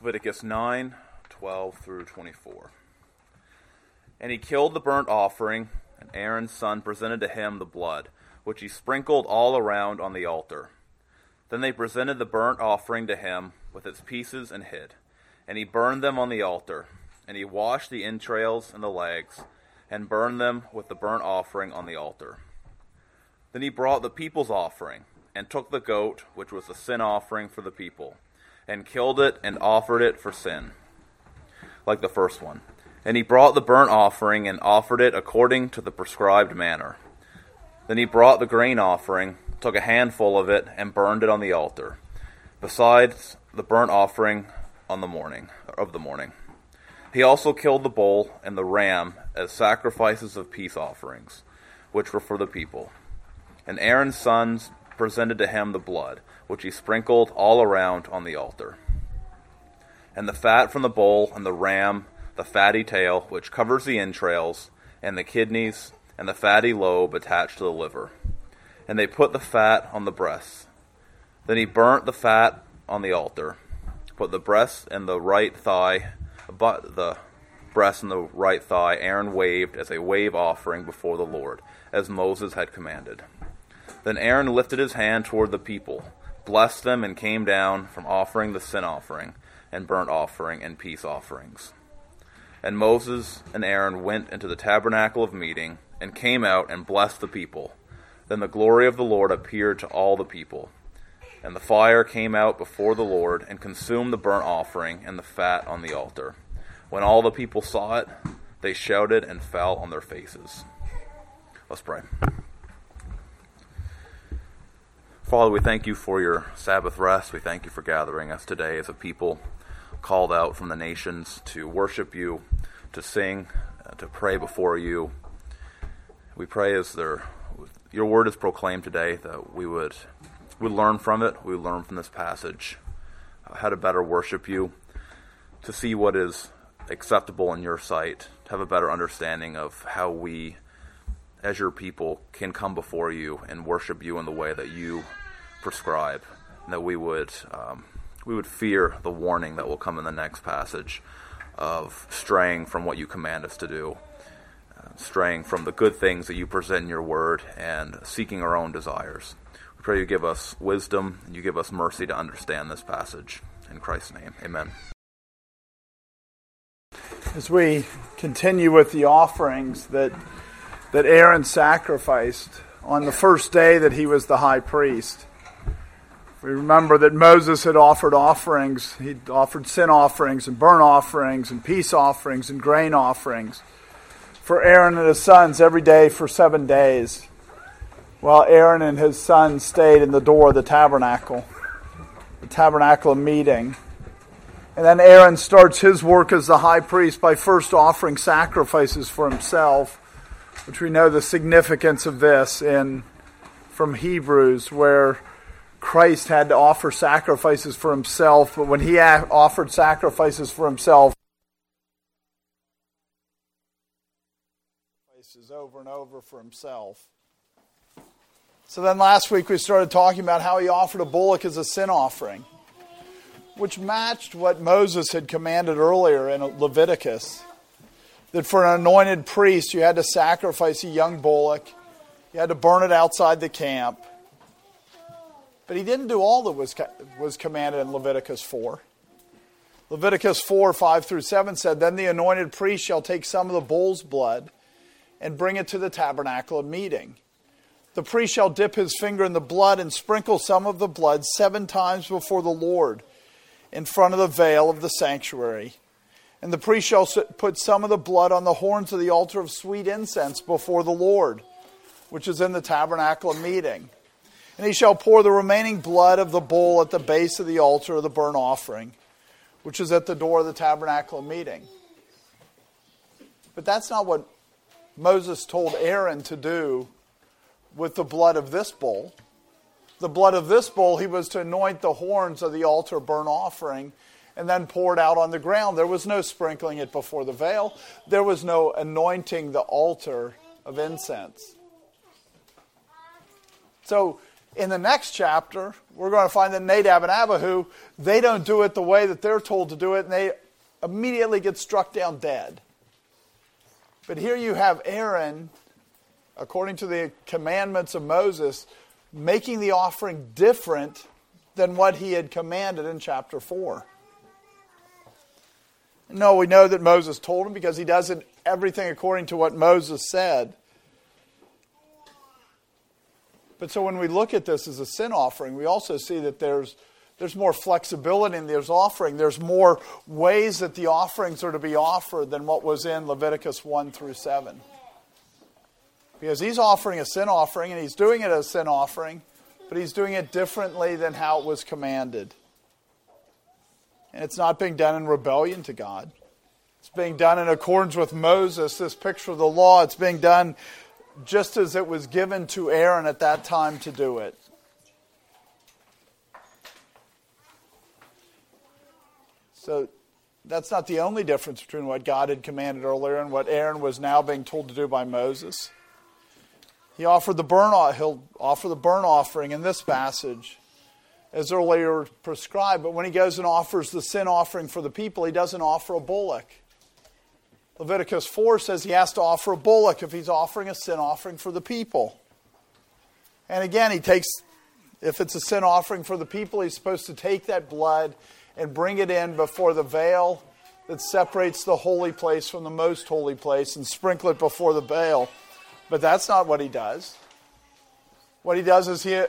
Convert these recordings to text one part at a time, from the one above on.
Leviticus 9 12 through 24. And he killed the burnt offering, and Aaron's son presented to him the blood, which he sprinkled all around on the altar. Then they presented the burnt offering to him with its pieces and hid. And he burned them on the altar. And he washed the entrails and the legs, and burned them with the burnt offering on the altar. Then he brought the people's offering, and took the goat, which was the sin offering for the people, and killed it and offered it for sin, like the first one. And he brought the burnt offering and offered it according to the prescribed manner. Then he brought the grain offering, took a handful of it, and burned it on the altar, besides the burnt offering on the morning of the morning. He also killed the bull and the ram as sacrifices of peace offerings, which were for the people. And Aaron's sons presented to him the blood, which he sprinkled all around on the altar. And the fat from the bull and the ram, the fatty tail, which covers the entrails, and the kidneys, and the fatty lobe attached to the liver. And they put the fat on the breasts. Then he burnt the fat on the altar, put the breast and the right thigh, but the breast and the right thigh Aaron waved as a wave offering before the Lord, as Moses had commanded. Then Aaron lifted his hand toward the people, blessed them, and came down from offering the sin offering, and burnt offering, and peace offerings. And Moses and Aaron went into the tabernacle of meeting, and came out and blessed the people. Then the glory of the Lord appeared to all the people. And the fire came out before the Lord, and consumed the burnt offering and the fat on the altar. When all the people saw it, they shouted and fell on their faces. Let's pray. Father, we thank you for your Sabbath rest. We thank you for gathering us today as a people called out from the nations to worship you, to sing, uh, to pray before you. We pray as there, your word is proclaimed today that we would we learn from it. We learn from this passage how to better worship you, to see what is acceptable in your sight, to have a better understanding of how we as your people can come before you and worship you in the way that you prescribe, and that we would um, we would fear the warning that will come in the next passage of straying from what you command us to do, uh, straying from the good things that you present in your word, and seeking our own desires. We pray you give us wisdom and you give us mercy to understand this passage. In Christ's name, Amen. As we continue with the offerings that that Aaron sacrificed on the first day that he was the high priest. We remember that Moses had offered offerings. He'd offered sin offerings and burnt offerings and peace offerings and grain offerings for Aaron and his sons every day for seven days, while Aaron and his sons stayed in the door of the tabernacle, the tabernacle of meeting. And then Aaron starts his work as the high priest by first offering sacrifices for himself which we know the significance of this in from Hebrews, where Christ had to offer sacrifices for himself, but when he offered sacrifices for himself, over and over for himself. So then last week we started talking about how he offered a bullock as a sin offering, which matched what Moses had commanded earlier in Leviticus that for an anointed priest, you had to sacrifice a young bullock, you had to burn it outside the camp. But he didn't do all that was, was commanded in Leviticus 4. Leviticus 4 5 through 7 said, Then the anointed priest shall take some of the bull's blood and bring it to the tabernacle of meeting. The priest shall dip his finger in the blood and sprinkle some of the blood seven times before the Lord in front of the veil of the sanctuary. And the priest shall put some of the blood on the horns of the altar of sweet incense before the Lord, which is in the tabernacle of meeting. And he shall pour the remaining blood of the bull at the base of the altar of the burnt offering, which is at the door of the tabernacle of meeting. But that's not what Moses told Aaron to do with the blood of this bull. The blood of this bull, he was to anoint the horns of the altar burnt offering and then poured out on the ground. There was no sprinkling it before the veil, there was no anointing the altar of incense. So In the next chapter, we're going to find that Nadab and Abihu, they don't do it the way that they're told to do it, and they immediately get struck down dead. But here you have Aaron, according to the commandments of Moses, making the offering different than what he had commanded in chapter 4. No, we know that Moses told him because he does it, everything according to what Moses said. But so when we look at this as a sin offering, we also see that there's, there's more flexibility in this offering. There's more ways that the offerings are to be offered than what was in Leviticus 1 through 7. Because he's offering a sin offering, and he's doing it as a sin offering, but he's doing it differently than how it was commanded. And it's not being done in rebellion to God. It's being done in accordance with Moses, this picture of the law. It's being done just as it was given to Aaron at that time to do it. So that's not the only difference between what God had commanded earlier and what Aaron was now being told to do by Moses. He offered the burn he'll offer the burnt offering in this passage as earlier prescribed, but when he goes and offers the sin offering for the people, he doesn't offer a bullock. Leviticus 4 says he has to offer a bullock if he's offering a sin offering for the people. And again, he takes, if it's a sin offering for the people, he's supposed to take that blood and bring it in before the veil that separates the holy place from the most holy place and sprinkle it before the veil. But that's not what he does. What he does is he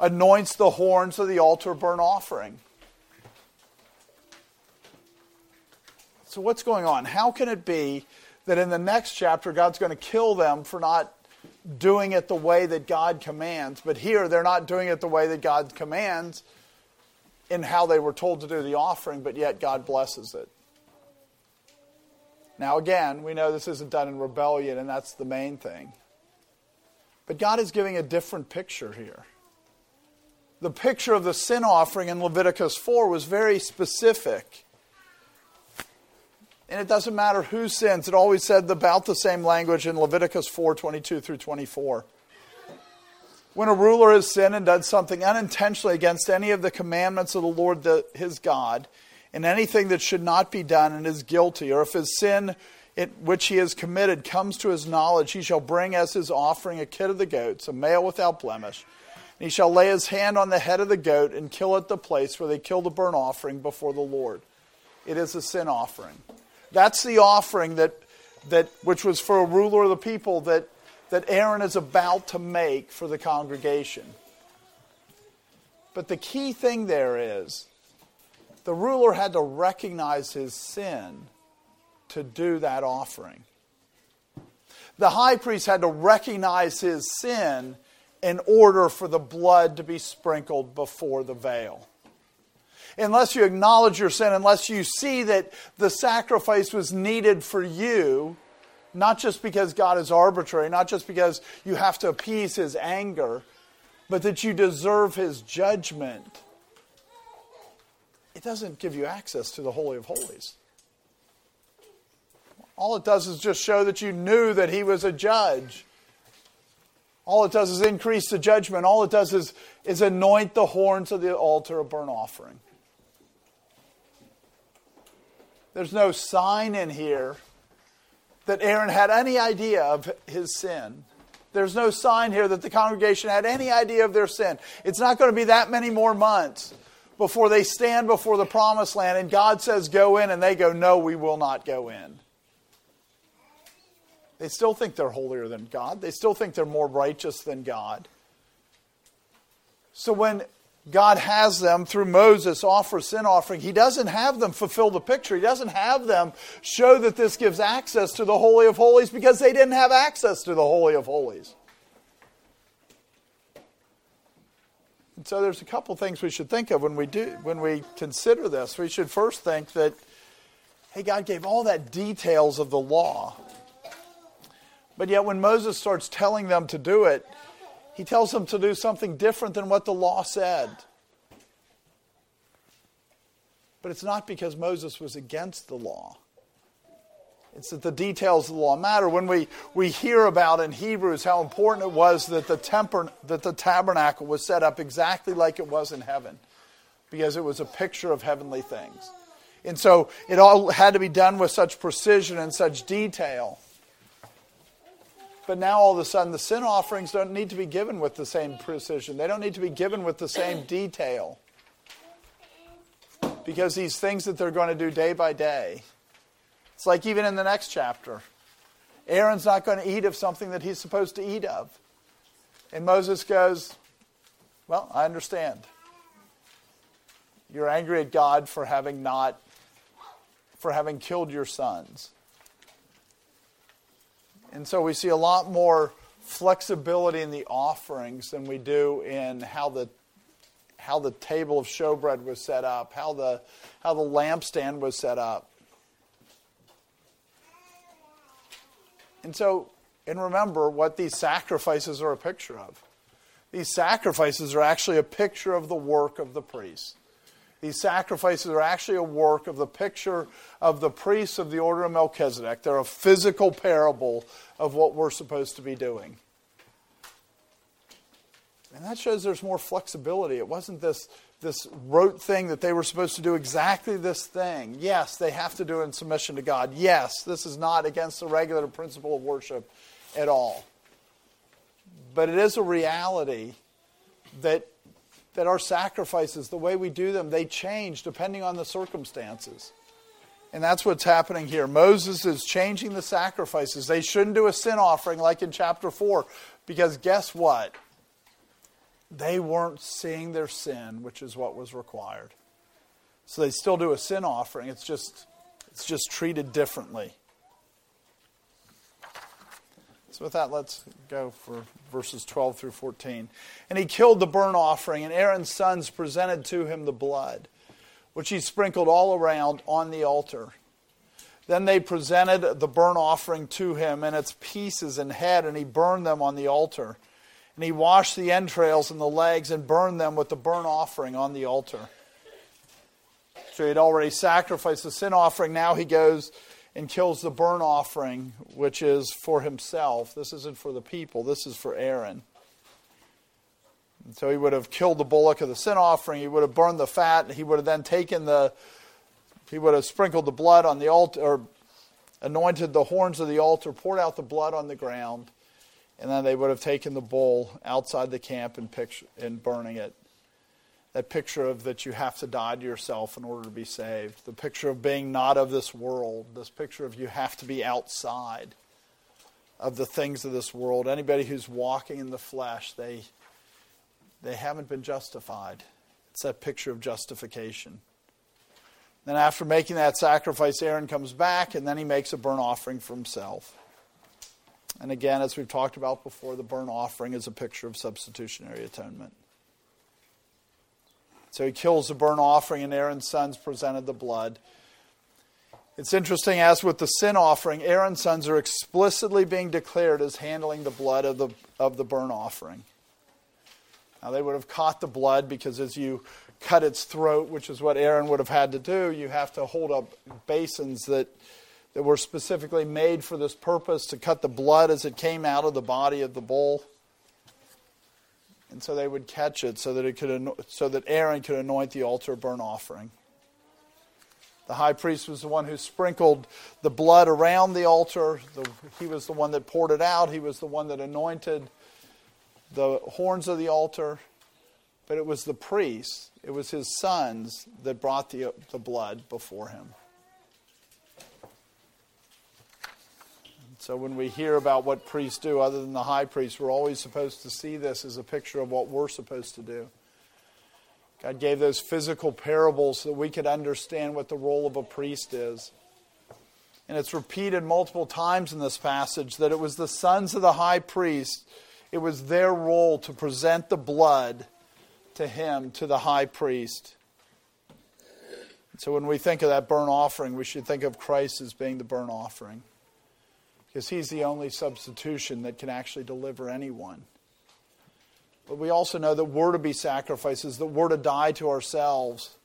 anoints the horns of the altar burnt offering. So, what's going on? How can it be that in the next chapter, God's going to kill them for not doing it the way that God commands? But here, they're not doing it the way that God commands in how they were told to do the offering, but yet God blesses it. Now, again, we know this isn't done in rebellion, and that's the main thing. But God is giving a different picture here. The picture of the sin offering in Leviticus 4 was very specific. And it doesn't matter who sins. It always said about the same language in Leviticus 4 22 through 24. When a ruler has sinned and done something unintentionally against any of the commandments of the Lord the, his God, and anything that should not be done and is guilty, or if his sin which he has committed comes to his knowledge, he shall bring as his offering a kid of the goats, a male without blemish. And he shall lay his hand on the head of the goat and kill at the place where they kill the burnt offering before the Lord. It is a sin offering. That's the offering that, that which was for a ruler of the people that, that Aaron is about to make for the congregation. But the key thing there is the ruler had to recognize his sin to do that offering. The high priest had to recognize his sin in order for the blood to be sprinkled before the veil unless you acknowledge your sin, unless you see that the sacrifice was needed for you, not just because God is arbitrary, not just because you have to appease his anger, but that you deserve his judgment, it doesn't give you access to the Holy of Holies. All it does is just show that you knew that he was a judge. All it does is increase the judgment. All it does is, is anoint the horns of the altar of burnt offering. There's no sign in here that Aaron had any idea of his sin. There's no sign here that the congregation had any idea of their sin. It's not going to be that many more months before they stand before the promised land and God says, Go in, and they go, No, we will not go in. They still think they're holier than God, they still think they're more righteous than God. So when God has them through Moses offer sin offering. He doesn't have them fulfill the picture. He doesn't have them show that this gives access to the Holy of Holies because they didn't have access to the Holy of Holies. And so there's a couple things we should think of when we do when we consider this. We should first think that hey God gave all that details of the law. But yet when Moses starts telling them to do it, he tells them to do something different than what the law said. But it's not because Moses was against the law. It's that the details of the law matter. When we, we hear about in Hebrews how important it was that the, temper, that the tabernacle was set up exactly like it was in heaven, because it was a picture of heavenly things. And so it all had to be done with such precision and such detail. But now all of a sudden, the sin offerings don't need to be given with the same precision, they don't need to be given with the same detail. Because these things that they're going to do day by day, it's like even in the next chapter. Aaron's not going to eat of something that he's supposed to eat of. And Moses goes, Well, I understand. You're angry at God for having not, for having killed your sons. And so we see a lot more flexibility in the offerings than we do in how the how the table of showbread was set up, how the how the lampstand was set up. And so, and remember what these sacrifices are a picture of. These sacrifices are actually a picture of the work of the priests. These sacrifices are actually a work of the picture of the priests of the order of Melchizedek. They're a physical parable of what we're supposed to be doing. And that shows there's more flexibility. It wasn't this this rote thing that they were supposed to do exactly this thing. Yes, they have to do it in submission to God. Yes, this is not against the regular principle of worship at all. But it is a reality that that our sacrifices, the way we do them, they change depending on the circumstances. And that's what's happening here. Moses is changing the sacrifices. They shouldn't do a sin offering like in chapter 4 because guess what? they weren't seeing their sin, which is what was required. So they still do a sin offering. It's just it's just treated differently. So with that, let's go for verses 12 through 14. And he killed the burnt offering, and Aaron's sons presented to him the blood, which he sprinkled all around on the altar. Then they presented the burnt offering to him and its pieces and head, and he burned them on the altar. And he washed the entrails and the legs and burned them with the burnt offering on the altar. So he had already sacrificed the sin offering. Now he goes and kills the burnt offering, which is for himself. This isn't for the people, this is for Aaron. And so he would have killed the bullock of the sin offering. He would have burned the fat. He would have then taken the, he would have sprinkled the blood on the altar, or anointed the horns of the altar, poured out the blood on the ground and then they would have taken the bull outside the camp and, picture, and burning it. That picture of that you have to die to yourself in order to be saved. The picture of being not of this world. This picture of you have to be outside of the things of this world. Anybody who's walking in the flesh, they, they haven't been justified. It's that picture of justification. Then, after making that sacrifice, Aaron comes back and then he makes a burnt offering for himself. And again, as we've talked about before, the burnt offering is a picture of substitutionary atonement. So he kills the burnt offering, and Aaron's sons presented the blood. It's interesting, as with the sin offering, Aaron's sons are explicitly being declared as handling the blood of the, of the burnt offering. Now, they would have caught the blood because as you cut its throat, which is what Aaron would have had to do, you have to hold up basins that that were specifically made for this purpose to cut the blood as it came out of the body of the bull. And so they would catch it so that it could so that Aaron could anoint the altar burnt offering. The high priest was the one who sprinkled the blood around the altar. The, he was the one that poured it out. He was the one that anointed the horns of the altar. But it was the priest, it was his sons that brought the, the blood before him. So when we hear about what priests do, other than the high priest, we're always supposed to see this as a picture of what we're supposed to do. God gave those physical parables so that we could understand what the role of a priest is. And it's repeated multiple times in this passage that it was the sons of the high priest, it was their role to present the blood to him, to the high priest. So when we think of that burnt offering, we should think of Christ as being the burnt offering because he's the only substitution that can actually deliver anyone. But we also know that we're to be sacrifices, that we're to die to ourselves,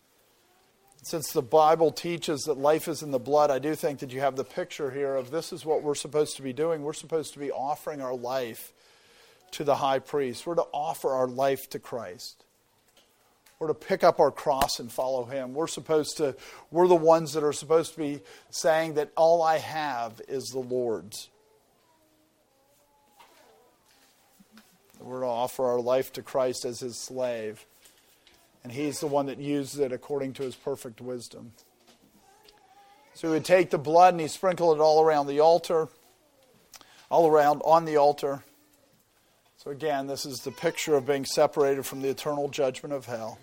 Since the Bible teaches that life is in the blood, I do think that you have the picture here of this is what we're supposed to be doing. We're supposed to be offering our life to the high priest. We're to offer our life to Christ. We're to pick up our cross and follow him. We're supposed to we're the ones that are supposed to be saying that all I have is the Lord's. We're to offer our life to Christ as his slave. And he's the one that uses it according to his perfect wisdom. So he would take the blood and he sprinkled it all around the altar, all around on the altar. So again, this is the picture of being separated from the eternal judgment of hell.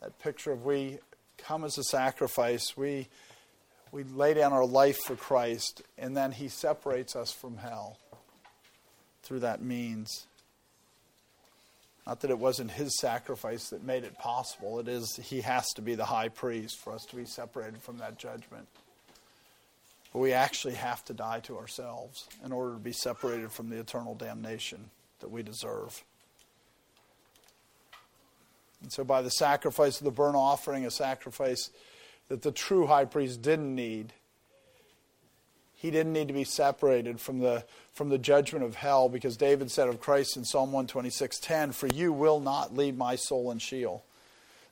That picture of we come as a sacrifice, we, we lay down our life for Christ, and then he separates us from hell through that means. Not that it wasn't his sacrifice that made it possible. It is he has to be the high priest for us to be separated from that judgment. But we actually have to die to ourselves in order to be separated from the eternal damnation that we deserve. And so, by the sacrifice of the burnt offering, a sacrifice that the true high priest didn't need, he didn't need to be separated from the, from the judgment of hell because David said of Christ in Psalm 126:10, For you will not leave my soul in Sheol,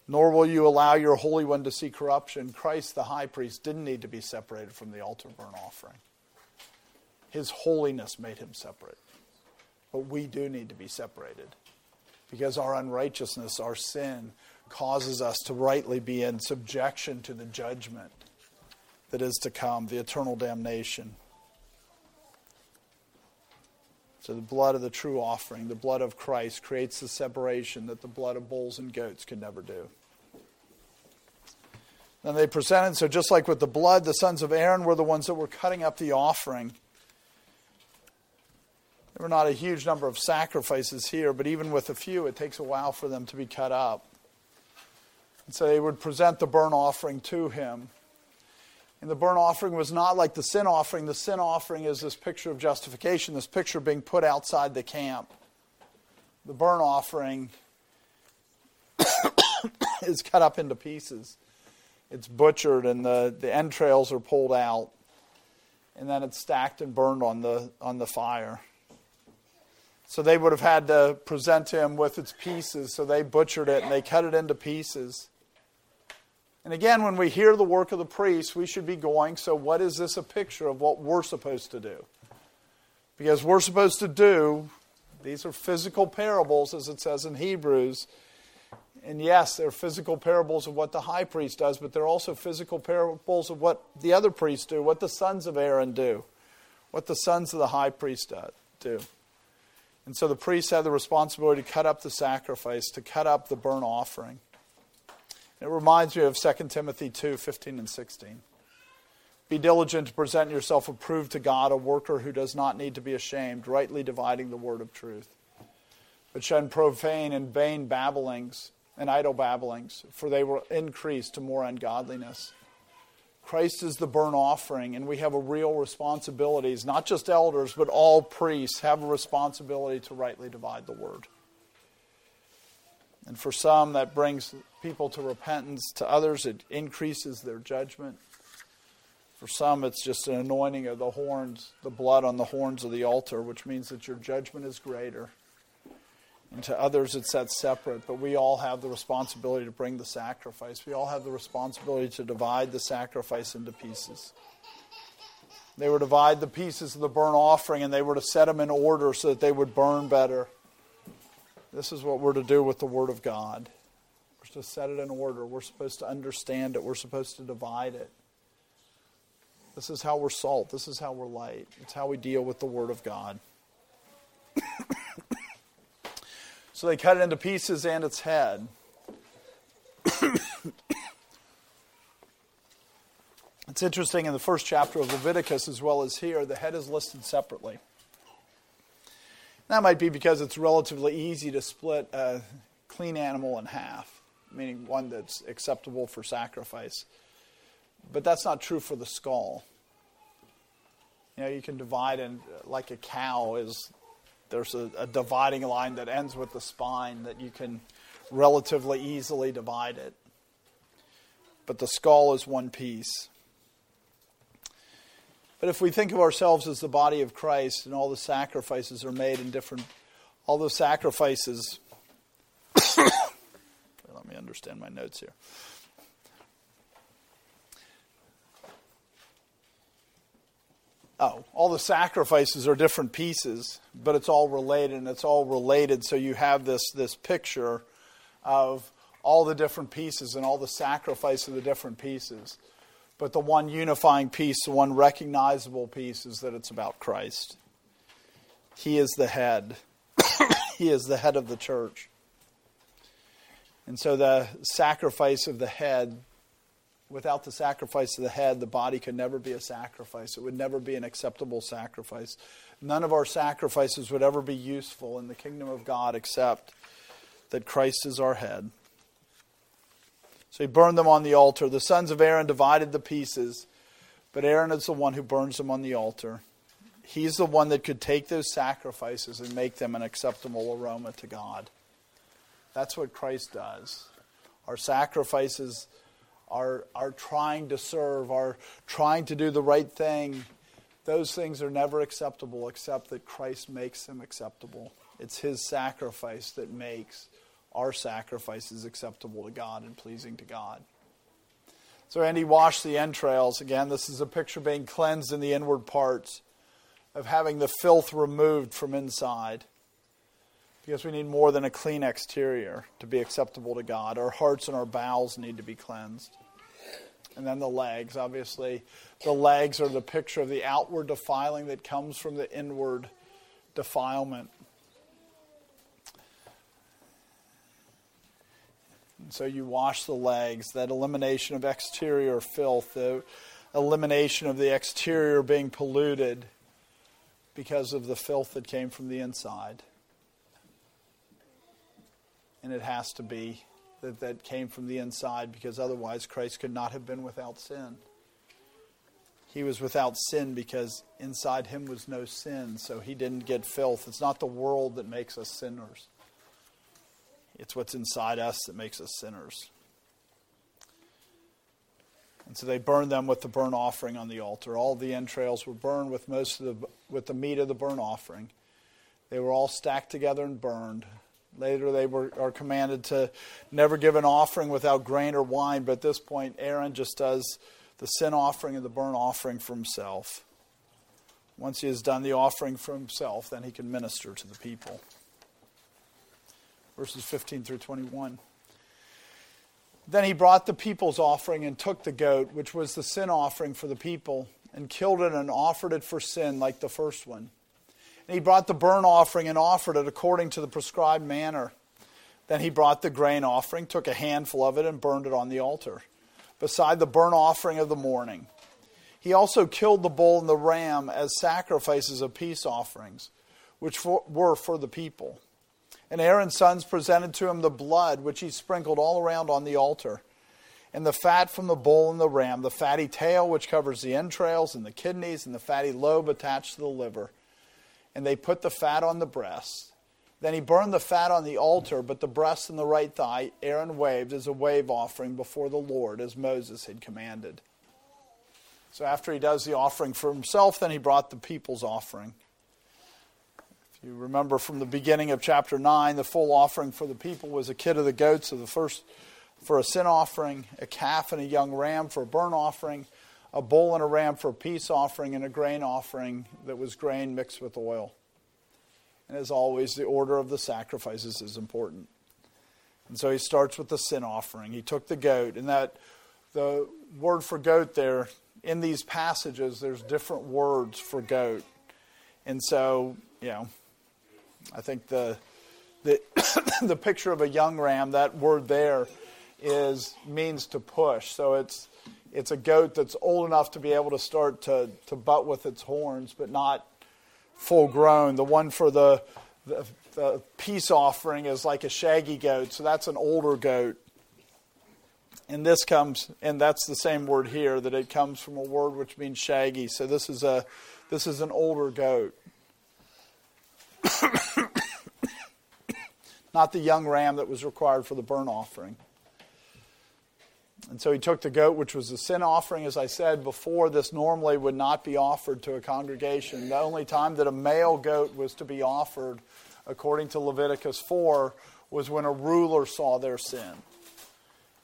nor will you allow your Holy One to see corruption. Christ, the high priest, didn't need to be separated from the altar burnt offering. His holiness made him separate. But we do need to be separated because our unrighteousness, our sin, causes us to rightly be in subjection to the judgment that is to come, the eternal damnation. So, the blood of the true offering, the blood of Christ, creates the separation that the blood of bulls and goats could never do. Then they presented, so just like with the blood, the sons of Aaron were the ones that were cutting up the offering. There were not a huge number of sacrifices here, but even with a few, it takes a while for them to be cut up. And so they would present the burnt offering to him. And the burnt offering was not like the sin offering. The sin offering is this picture of justification, this picture being put outside the camp. The burnt offering is cut up into pieces. It's butchered and the, the entrails are pulled out. And then it's stacked and burned on the, on the fire. So they would have had to present him with its pieces. So they butchered it and they cut it into pieces. And again, when we hear the work of the priest, we should be going, so what is this a picture of what we're supposed to do? Because we're supposed to do, these are physical parables, as it says in Hebrews. And yes, they're physical parables of what the high priest does, but they're also physical parables of what the other priests do, what the sons of Aaron do, what the sons of the high priest uh, do. And so the priests had the responsibility to cut up the sacrifice, to cut up the burnt offering. It reminds me of 2 Timothy 2 15 and 16. Be diligent to present yourself approved to God, a worker who does not need to be ashamed, rightly dividing the word of truth. But shun profane and vain babblings and idle babblings, for they will increase to more ungodliness. Christ is the burnt offering, and we have a real responsibility. It's Not just elders, but all priests have a responsibility to rightly divide the word. And for some, that brings people to repentance. To others, it increases their judgment. For some, it's just an anointing of the horns, the blood on the horns of the altar, which means that your judgment is greater. And to others, it's that separate. But we all have the responsibility to bring the sacrifice. We all have the responsibility to divide the sacrifice into pieces. They were to divide the pieces of the burnt offering and they were to set them in order so that they would burn better. This is what we're to do with the Word of God. We're to set it in order. We're supposed to understand it. We're supposed to divide it. This is how we're salt. This is how we're light. It's how we deal with the Word of God. so they cut it into pieces and its head. it's interesting in the first chapter of Leviticus, as well as here, the head is listed separately. That might be because it's relatively easy to split a clean animal in half, meaning one that's acceptable for sacrifice. But that's not true for the skull. You know, you can divide and like a cow is there's a, a dividing line that ends with the spine that you can relatively easily divide it. but the skull is one piece. But if we think of ourselves as the body of Christ and all the sacrifices are made in different, all the sacrifices, let me understand my notes here. Oh, all the sacrifices are different pieces, but it's all related, and it's all related. So you have this this picture of all the different pieces and all the sacrifice of the different pieces. But the one unifying piece, the one recognizable piece, is that it's about Christ. He is the head. he is the head of the church. And so the sacrifice of the head Without the sacrifice of the head, the body could never be a sacrifice. It would never be an acceptable sacrifice. None of our sacrifices would ever be useful in the kingdom of God except that Christ is our head. So he burned them on the altar. The sons of Aaron divided the pieces, but Aaron is the one who burns them on the altar. He's the one that could take those sacrifices and make them an acceptable aroma to God. That's what Christ does. Our sacrifices are, are trying to serve, are trying to do the right thing, those things are never acceptable except that Christ makes them acceptable. It's His sacrifice that makes our sacrifices acceptable to God and pleasing to God. So, Andy washed the entrails. Again, this is a picture being cleansed in the inward parts, of having the filth removed from inside. Because we need more than a clean exterior to be acceptable to God. Our hearts and our bowels need to be cleansed. And then the legs. Obviously, the legs are the picture of the outward defiling that comes from the inward defilement. And so you wash the legs, that elimination of exterior filth, the elimination of the exterior being polluted because of the filth that came from the inside and it has to be that that came from the inside because otherwise Christ could not have been without sin. He was without sin because inside him was no sin, so he didn't get filth. It's not the world that makes us sinners. It's what's inside us that makes us sinners. And so they burned them with the burnt offering on the altar. All the entrails were burned with most of the with the meat of the burnt offering. They were all stacked together and burned. Later, they were, are commanded to never give an offering without grain or wine, but at this point, Aaron just does the sin offering and the burnt offering for himself. Once he has done the offering for himself, then he can minister to the people. Verses 15 through 21. Then he brought the people's offering and took the goat, which was the sin offering for the people, and killed it and offered it for sin like the first one. And he brought the burnt offering and offered it according to the prescribed manner. Then he brought the grain offering, took a handful of it, and burned it on the altar, beside the burnt offering of the morning. He also killed the bull and the ram as sacrifices of peace offerings, which for, were for the people. And Aaron's sons presented to him the blood, which he sprinkled all around on the altar, and the fat from the bull and the ram, the fatty tail, which covers the entrails and the kidneys, and the fatty lobe attached to the liver and they put the fat on the breast. Then he burned the fat on the altar, but the breast and the right thigh Aaron waved as a wave offering before the Lord, as Moses had commanded. So after he does the offering for himself, then he brought the people's offering. If you remember from the beginning of chapter 9, the full offering for the people was a kid of the goats of the first for a sin offering, a calf and a young ram for a burnt offering, a bull and a ram for a peace offering, and a grain offering that was grain mixed with oil. And as always, the order of the sacrifices is important. And so he starts with the sin offering. He took the goat, and that the word for goat there in these passages, there's different words for goat. And so, you know, I think the the the picture of a young ram, that word there is means to push. So it's it's a goat that's old enough to be able to start to, to butt with its horns, but not full grown. The one for the, the, the peace offering is like a shaggy goat, so that's an older goat. And this comes, and that's the same word here, that it comes from a word which means shaggy. So this is a this is an older goat. Not the young ram that was required for the burnt offering. And so he took the goat, which was the sin offering. As I said before, this normally would not be offered to a congregation. The only time that a male goat was to be offered, according to Leviticus 4, was when a ruler saw their sin.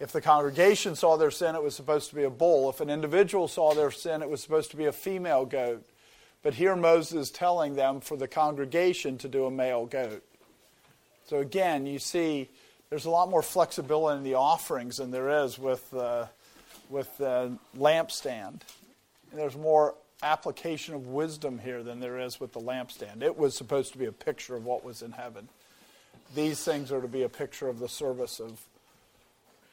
If the congregation saw their sin, it was supposed to be a bull. If an individual saw their sin, it was supposed to be a female goat. But here Moses is telling them for the congregation to do a male goat. So again, you see there's a lot more flexibility in the offerings than there is with, uh, with the lampstand. And there's more application of wisdom here than there is with the lampstand. It was supposed to be a picture of what was in heaven. These things are to be a picture of the service of,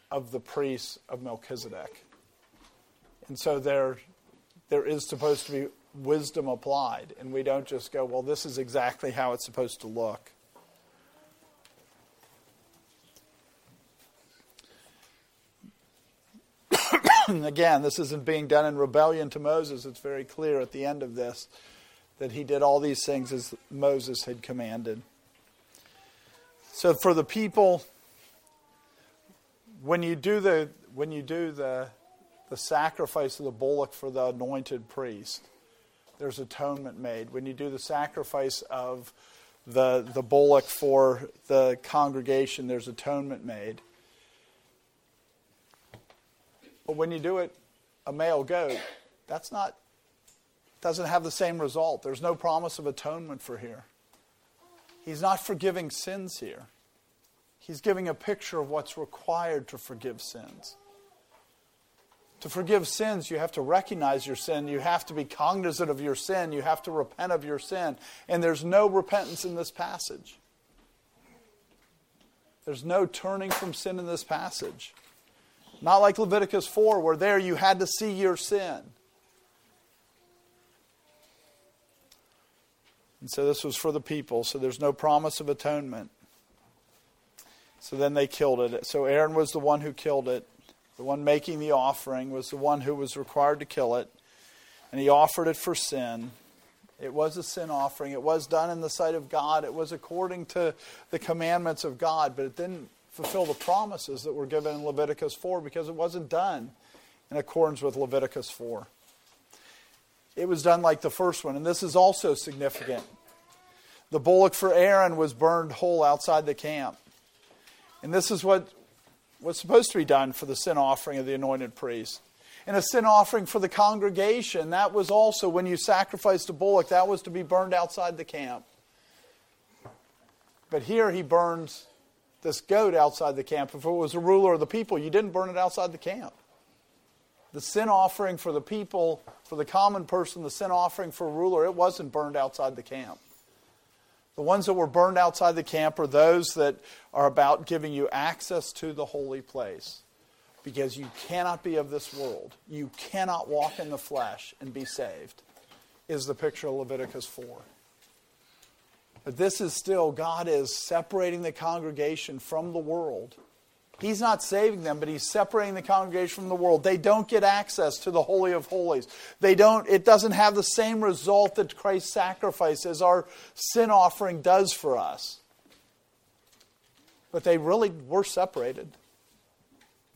of the priests of Melchizedek. And so there, there is supposed to be wisdom applied, and we don't just go, well, this is exactly how it's supposed to look. again, this isn't being done in rebellion to Moses. It's very clear at the end of this that he did all these things as Moses had commanded. So for the people, when you do the when you do the the sacrifice of the bullock for the anointed priest, there's atonement made. When you do the sacrifice of the the bullock for the congregation, there's atonement made. But when you do it, a male goat, that's not, doesn't have the same result. There's no promise of atonement for here. He's not forgiving sins here. He's giving a picture of what's required to forgive sins. To forgive sins, you have to recognize your sin. You have to be cognizant of your sin. You have to repent of your sin. And there's no repentance in this passage. There's no turning from sin in this passage. Not like Leviticus 4, where there you had to see your sin. And so this was for the people, so there's no promise of atonement. So then they killed it. So Aaron was the one who killed it. The one making the offering was the one who was required to kill it. And he offered it for sin. It was a sin offering. It was done in the sight of God. It was according to the commandments of God, but it didn't fulfill the promises that were given in Leviticus 4 because it wasn't done in accordance with Leviticus 4. It was done like the first one, and this is also significant. The bullock for Aaron was burned whole outside the camp. And this is what was supposed to be done for the sin offering of the anointed priest. And a sin offering for the congregation, that was also when you sacrificed a bullock, that was to be burned outside the camp. But here he burns this goat outside the camp. If it was a ruler of the people, you didn't burn it outside the camp. The sin offering for the people, for the common person, the sin offering for a ruler, it wasn't burned outside the camp. The ones that were burned outside the camp are those that are about giving you access to the holy place. Because you cannot be of this world. You cannot walk in the flesh and be saved, is the picture of Leviticus 4. But this is still, God is separating the congregation from the world. He's not saving them, but He's separating the congregation from the world. They don't get access to the Holy of Holies. They don't, it doesn't have the same result that Christ's sacrifice as our sin offering does for us. But they really were separated.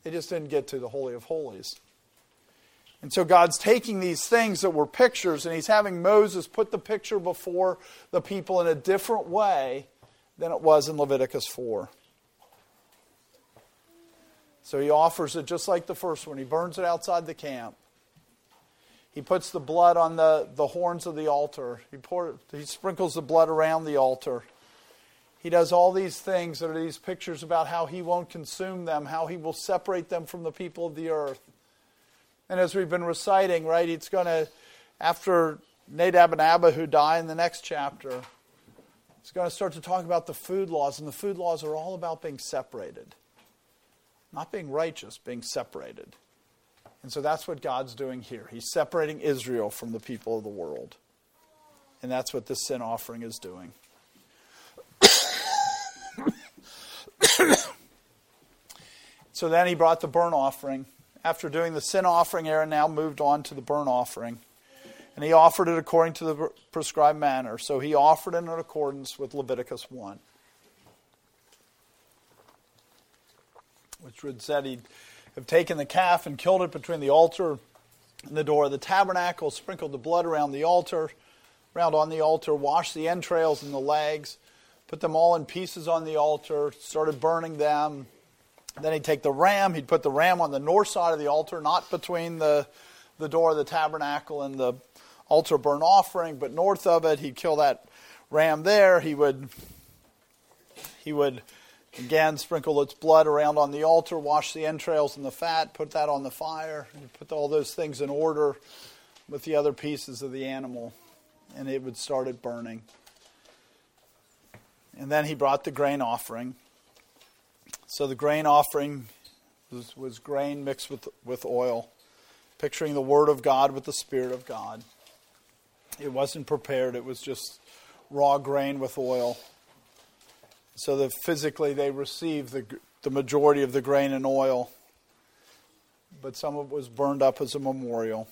They just didn't get to the Holy of Holies. And so God's taking these things that were pictures and he's having Moses put the picture before the people in a different way than it was in Leviticus 4. So he offers it just like the first one. He burns it outside the camp. He puts the blood on the, the horns of the altar. He, pour, he sprinkles the blood around the altar. He does all these things that are these pictures about how he won't consume them, how he will separate them from the people of the earth. And as we've been reciting, right, it's going to, after Nadab and Abihu die in the next chapter, it's going to start to talk about the food laws. And the food laws are all about being separated. Not being righteous, being separated. And so that's what God's doing here. He's separating Israel from the people of the world. And that's what this sin offering is doing. so then he brought the burnt offering after doing the sin offering, Aaron now moved on to the burnt offering. And he offered it according to the prescribed manner. So he offered it in accordance with Leviticus 1. Which would said he'd have taken the calf and killed it between the altar and the door of the tabernacle, sprinkled the blood around the altar, around on the altar, washed the entrails and the legs, put them all in pieces on the altar, started burning them. Then he'd take the ram, he'd put the ram on the north side of the altar, not between the, the door of the tabernacle and the altar burnt offering, but north of it. He'd kill that ram there. He would he would again sprinkle its blood around on the altar, wash the entrails and the fat, put that on the fire, put all those things in order with the other pieces of the animal, and it would start it burning. And then he brought the grain offering. So the grain offering was, was grain mixed with, with oil, picturing the Word of God with the Spirit of God. It wasn't prepared, it was just raw grain with oil. So that physically they received the, the majority of the grain and oil, but some of it was burned up as a memorial.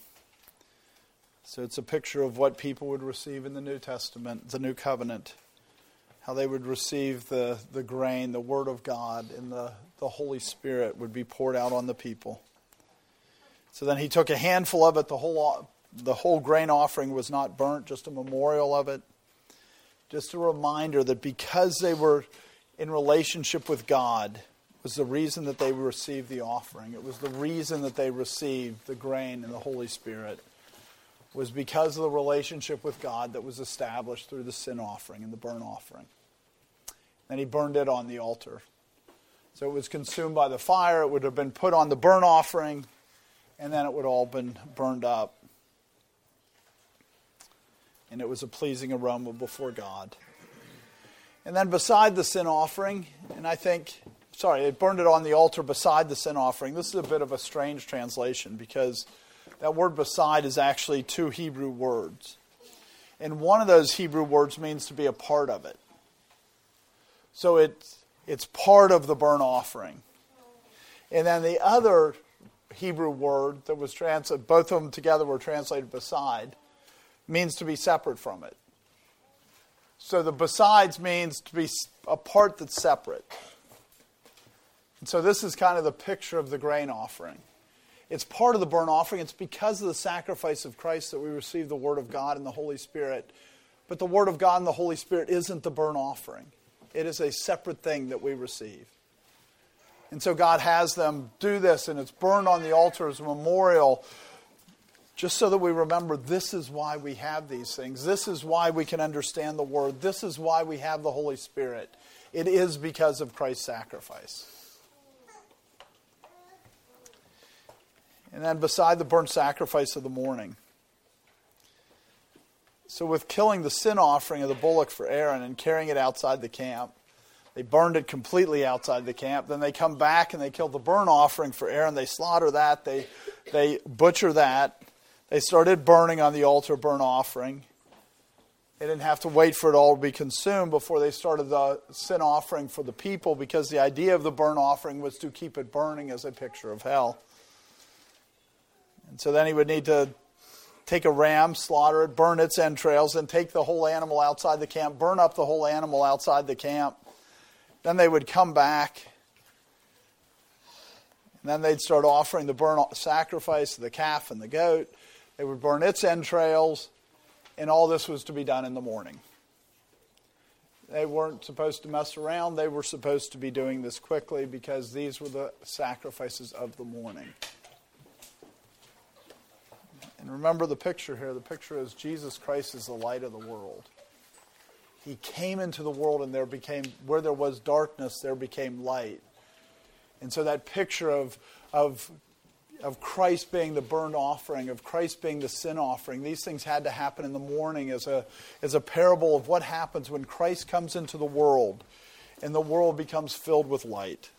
So it's a picture of what people would receive in the New Testament, the New Covenant, how they would receive the, the grain, the Word of God, and the, the Holy Spirit would be poured out on the people. So then he took a handful of it. The whole, the whole grain offering was not burnt, just a memorial of it just a reminder that because they were in relationship with God was the reason that they received the offering. It was the reason that they received the grain and the Holy Spirit was because of the relationship with God that was established through the sin offering and the burnt offering. Then he burned it on the altar. So it was consumed by the fire, it would have been put on the burnt offering, and then it would all been burned up and it was a pleasing aroma before God. And then beside the sin offering, and I think, sorry, it burned it on the altar beside the sin offering. This is a bit of a strange translation because that word beside is actually two Hebrew words. And one of those Hebrew words means to be a part of it. So it's, it's part of the burnt offering. And then the other Hebrew word that was translated, both of them together were translated beside, means to be separate from it. So the besides means to be a part that's separate. And so this is kind of the picture of the grain offering. It's part of the burnt offering. It's because of the sacrifice of Christ that we receive the Word of God and the Holy Spirit. But the Word of God and the Holy Spirit isn't the burnt offering, it is a separate thing that we receive. And so God has them do this, and it's burned on the altar as a memorial just so that we remember this is why we have these things. This is why we can understand the Word. This is why we have the Holy Spirit. It is because of Christ's sacrifice. And then, beside the burnt sacrifice of the morning. So, with killing the sin offering of the bullock for Aaron and carrying it outside the camp, they burned it completely outside the camp. Then they come back and they kill the burnt offering for Aaron. They slaughter that. They, they butcher that. They started burning on the altar burnt offering. They didn't have to wait for it all to be consumed before they started the sin offering for the people because the idea of the burnt offering was to keep it burning as a picture of hell. And so then he would need to take a ram, slaughter it, burn its entrails, and take the whole animal outside the camp, burn up the whole animal outside the camp. Then they would come back. And then they'd start offering the burnt sacrifice, of the calf and the goat. They would burn its entrails, and all this was to be done in the morning. They weren't supposed to mess around. They were supposed to be doing this quickly because these were the sacrifices of the morning. And remember the picture here. The picture is Jesus Christ is the light of the world. He came into the world and there became where there was darkness, there became light. And so that picture of, of of Christ being the burnt offering, of Christ being the sin offering. These things had to happen in the morning as a, as a parable of what happens when Christ comes into the world and the world becomes filled with light.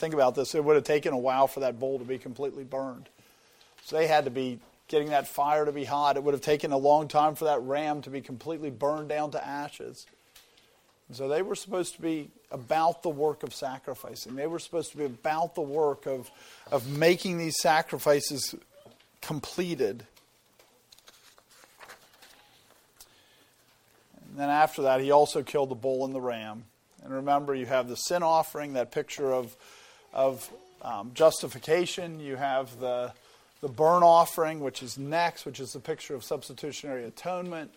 Think about this. It would have taken a while for that bowl to be completely burned. So they had to be getting that fire to be hot. It would have taken a long time for that ram to be completely burned down to ashes. And so they were supposed to be about the work of sacrificing. They were supposed to be about the work of, of making these sacrifices completed. And And then after that, he also killed the bull and the ram. And remember, you have the sin offering, that picture of, of um, justification. You have the, the burnt offering, which is next, which is the picture of substitutionary atonement.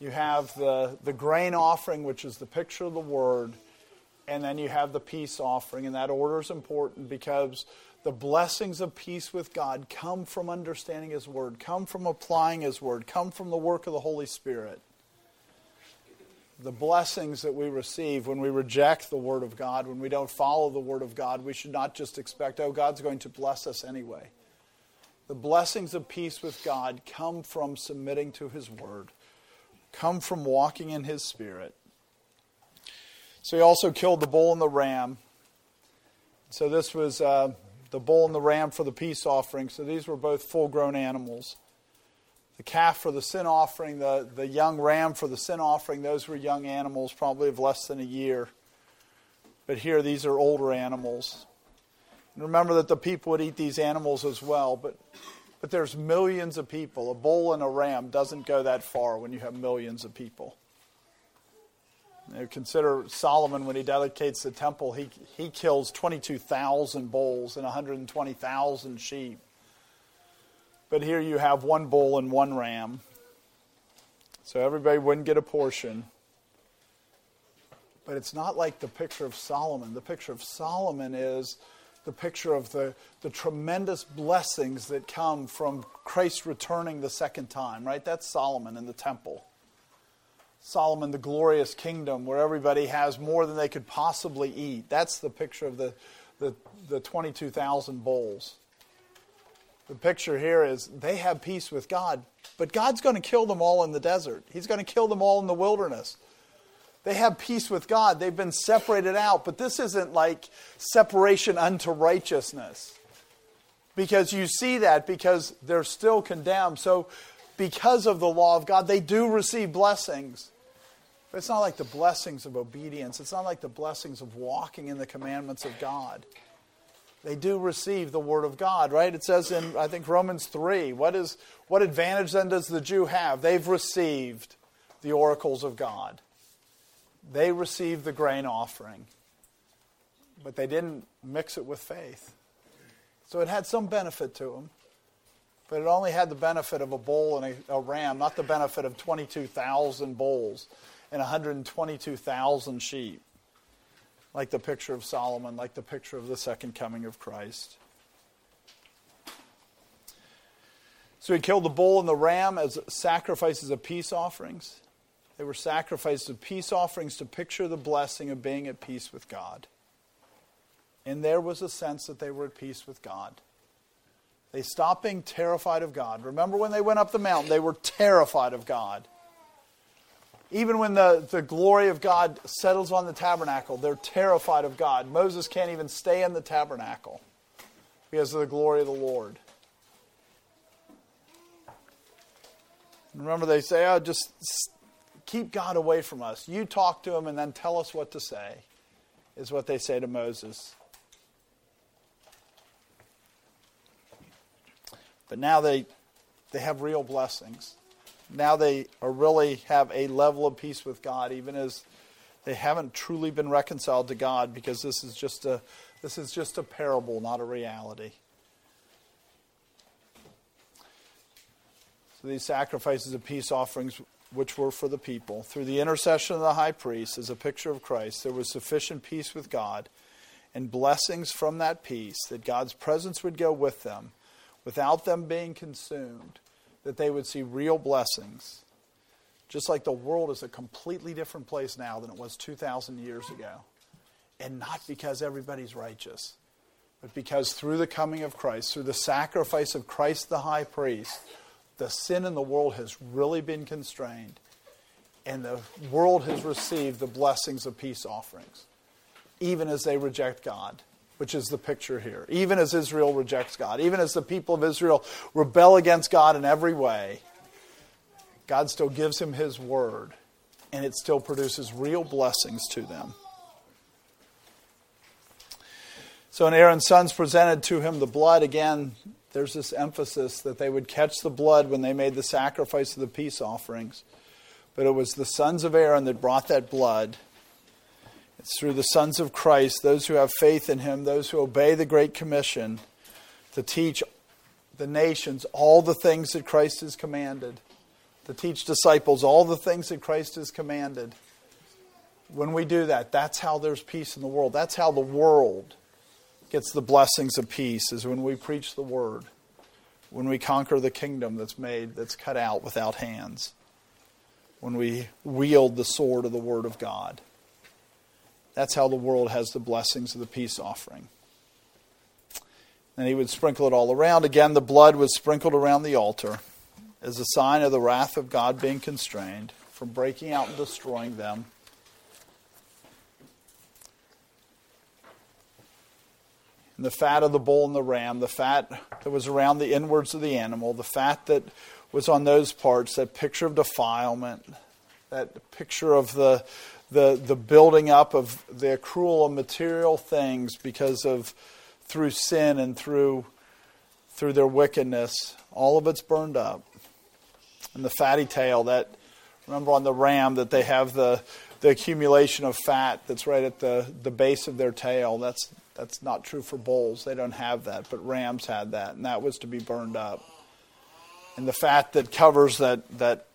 You have the, the grain offering, which is the picture of the word. And then you have the peace offering. And that order is important because the blessings of peace with God come from understanding His Word, come from applying His Word, come from the work of the Holy Spirit. The blessings that we receive when we reject the Word of God, when we don't follow the Word of God, we should not just expect, oh, God's going to bless us anyway. The blessings of peace with God come from submitting to His Word, come from walking in His Spirit. So he also killed the bull and the ram. So this was. Uh, the bull and the ram for the peace offering. So these were both full grown animals. The calf for the sin offering, the, the young ram for the sin offering, those were young animals, probably of less than a year. But here, these are older animals. And remember that the people would eat these animals as well, but, but there's millions of people. A bull and a ram doesn't go that far when you have millions of people. You consider Solomon when he dedicates the temple, he, he kills 22,000 bulls and 120,000 sheep. But here you have one bull and one ram. So everybody wouldn't get a portion. But it's not like the picture of Solomon. The picture of Solomon is the picture of the, the tremendous blessings that come from Christ returning the second time, right? That's Solomon in the temple. Solomon, the glorious kingdom, where everybody has more than they could possibly eat. That's the picture of the, the, the 22,000 bowls. The picture here is they have peace with God, but God's going to kill them all in the desert. He's going to kill them all in the wilderness. They have peace with God. They've been separated out, but this isn't like separation unto righteousness. Because you see that because they're still condemned. So, because of the law of God, they do receive blessings. But it's not like the blessings of obedience. It's not like the blessings of walking in the commandments of God. They do receive the word of God, right? It says in, I think, Romans 3, what, is, what advantage then does the Jew have? They've received the oracles of God. They received the grain offering, but they didn't mix it with faith. So it had some benefit to them, but it only had the benefit of a bull and a, a ram, not the benefit of 22,000 bulls and 122,000 sheep, like the picture of Solomon, like the picture of the second coming of Christ. So he killed the bull and the ram as sacrifices of peace offerings. They were sacrifices of peace offerings to picture the blessing of being at peace with God. And there was a sense that they were at peace with God. They stopped being terrified of God. Remember when they went up the mountain, they were terrified of God. Even when the, the glory of God settles on the tabernacle, they're terrified of God. Moses can't even stay in the tabernacle because of the glory of the Lord. Remember, they say, oh, just keep God away from us. You talk to him and then tell us what to say, is what they say to Moses. But now they, they have real blessings now they really have a level of peace with God, even as they haven't truly been reconciled to God, because this is just a this is just a parable, not a reality. So these sacrifices of peace offerings, which were for the people, through the intercession of the high priest, as a picture of Christ, there was sufficient peace with God and blessings from that peace that God's presence would go with them without them being consumed that they would see real blessings. Just like the world is a completely different place now than it was 2,000 years ago. And not because everybody's righteous, but because through the coming of Christ, through the sacrifice of Christ the high priest, the sin in the world has really been constrained. And the world has received the blessings of peace offerings, even as they reject God which is the picture here. Even as Israel rejects God, even as the people of Israel rebel against God in every way, God still gives him his word, and it still produces real blessings to them. So, when Aaron's sons presented to him the blood, again, there's this emphasis that they would catch the blood when they made the sacrifice of the peace offerings. but it was the sons of Aaron that brought that blood. It's through the sons of Christ, those who have faith in him, those who obey the Great Commission, to teach the nations all the things that Christ has commanded, to teach disciples all the things that Christ has commanded. When we do that, that's how there's peace in the world. That's how the world gets the blessings of peace, is when we preach the word, when we conquer the kingdom that's made, that's cut out without hands, when we wield the sword of the word of God. That's how the world has the blessings of the peace offering. And he would sprinkle it all around. Again, the blood was sprinkled around the altar as a sign of the wrath of God being constrained from breaking out and destroying them. And the fat of the bull and the ram, the fat that was around the inwards of the animal, the fat that was on those parts, that picture of defilement, that picture of the, the, the building up of the accrual of material things because of through sin and through through their wickedness. All of it's burned up. And the fatty tail that remember on the ram that they have the the accumulation of fat that's right at the, the base of their tail. That's that's not true for bulls. They don't have that, but rams had that, and that was to be burned up. And the fat that covers that that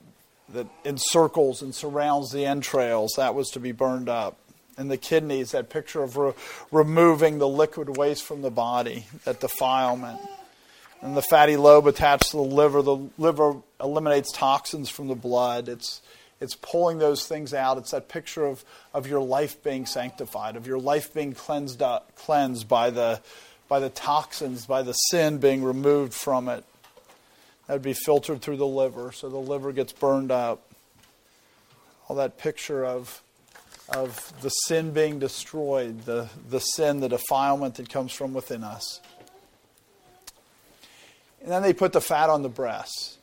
that encircles and surrounds the entrails, that was to be burned up and the kidneys, that picture of re- removing the liquid waste from the body, that defilement. And the fatty lobe attached to the liver, the liver eliminates toxins from the blood. It's, it's pulling those things out. It's that picture of, of your life being sanctified, of your life being cleansed, up, cleansed by, the, by the toxins, by the sin being removed from it. That would be filtered through the liver, so the liver gets burned up. All that picture of of the sin being destroyed, the, the sin, the defilement that comes from within us. And then they put the fat on the breasts.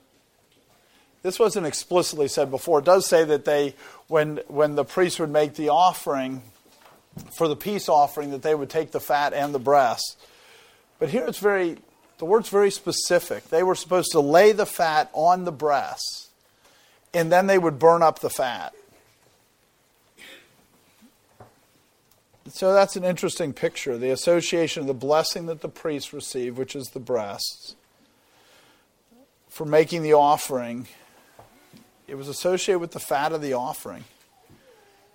This wasn't explicitly said before. It does say that they, when, when the priest would make the offering, for the peace offering, that they would take the fat and the breasts. But here it's very, the word's very specific. They were supposed to lay the fat on the breasts, and then they would burn up the fat. So that's an interesting picture the association of the blessing that the priests receive, which is the breasts, for making the offering. It was associated with the fat of the offering.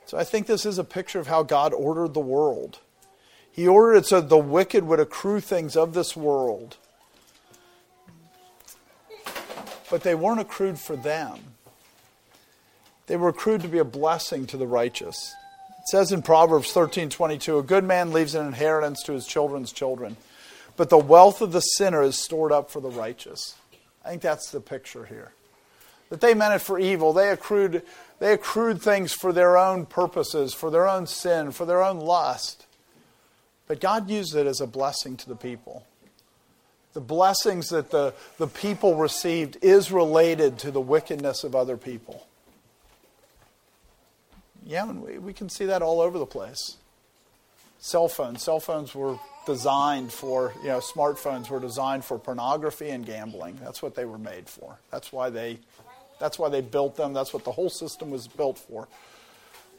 So I think this is a picture of how God ordered the world. He ordered it so the wicked would accrue things of this world, but they weren't accrued for them. They were accrued to be a blessing to the righteous. It says in Proverbs 13:22, "A good man leaves an inheritance to his children's children, but the wealth of the sinner is stored up for the righteous." I think that's the picture here. That they meant it for evil. They accrued they accrued things for their own purposes, for their own sin, for their own lust. But God used it as a blessing to the people. The blessings that the, the people received is related to the wickedness of other people. Yeah, and we, we can see that all over the place. Cell phones. Cell phones were designed for, you know, smartphones were designed for pornography and gambling. That's what they were made for. That's why they, that's why they built them. That's what the whole system was built for.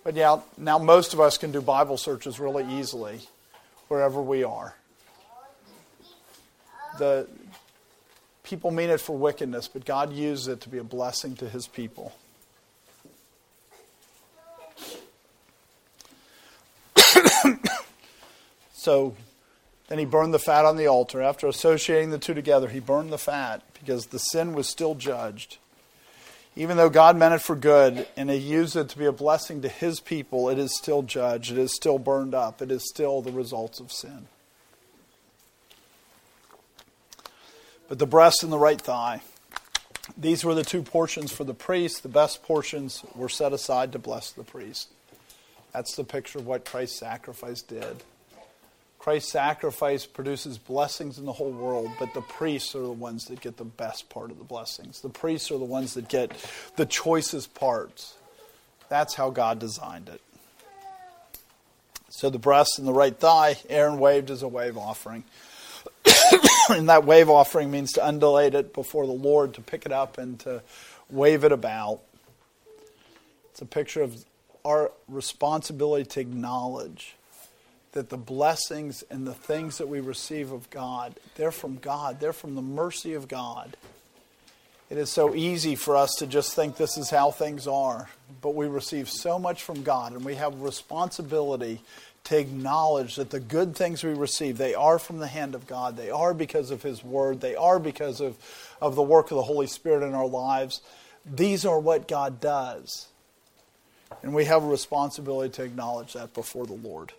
But yeah, now most of us can do Bible searches really easily wherever we are. The people mean it for wickedness, but God uses it to be a blessing to his people. So then he burned the fat on the altar. After associating the two together, he burned the fat because the sin was still judged. Even though God meant it for good and he used it to be a blessing to his people, it is still judged. It is still burned up. It is still the results of sin. But the breast and the right thigh, these were the two portions for the priest. The best portions were set aside to bless the priest. That's the picture of what Christ's sacrifice did. Christ's sacrifice produces blessings in the whole world, but the priests are the ones that get the best part of the blessings. The priests are the ones that get the choicest parts. That's how God designed it. So the breast and the right thigh, Aaron waved as a wave offering. and that wave offering means to undulate it before the Lord, to pick it up and to wave it about. It's a picture of our responsibility to acknowledge that the blessings and the things that we receive of God, they're from God. They're from the mercy of God. It is so easy for us to just think this is how things are, but we receive so much from God and we have responsibility to acknowledge that the good things we receive, they are from the hand of God. They are because of His Word. They are because of, of the work of the Holy Spirit in our lives. These are what God does. And we have a responsibility to acknowledge that before the Lord.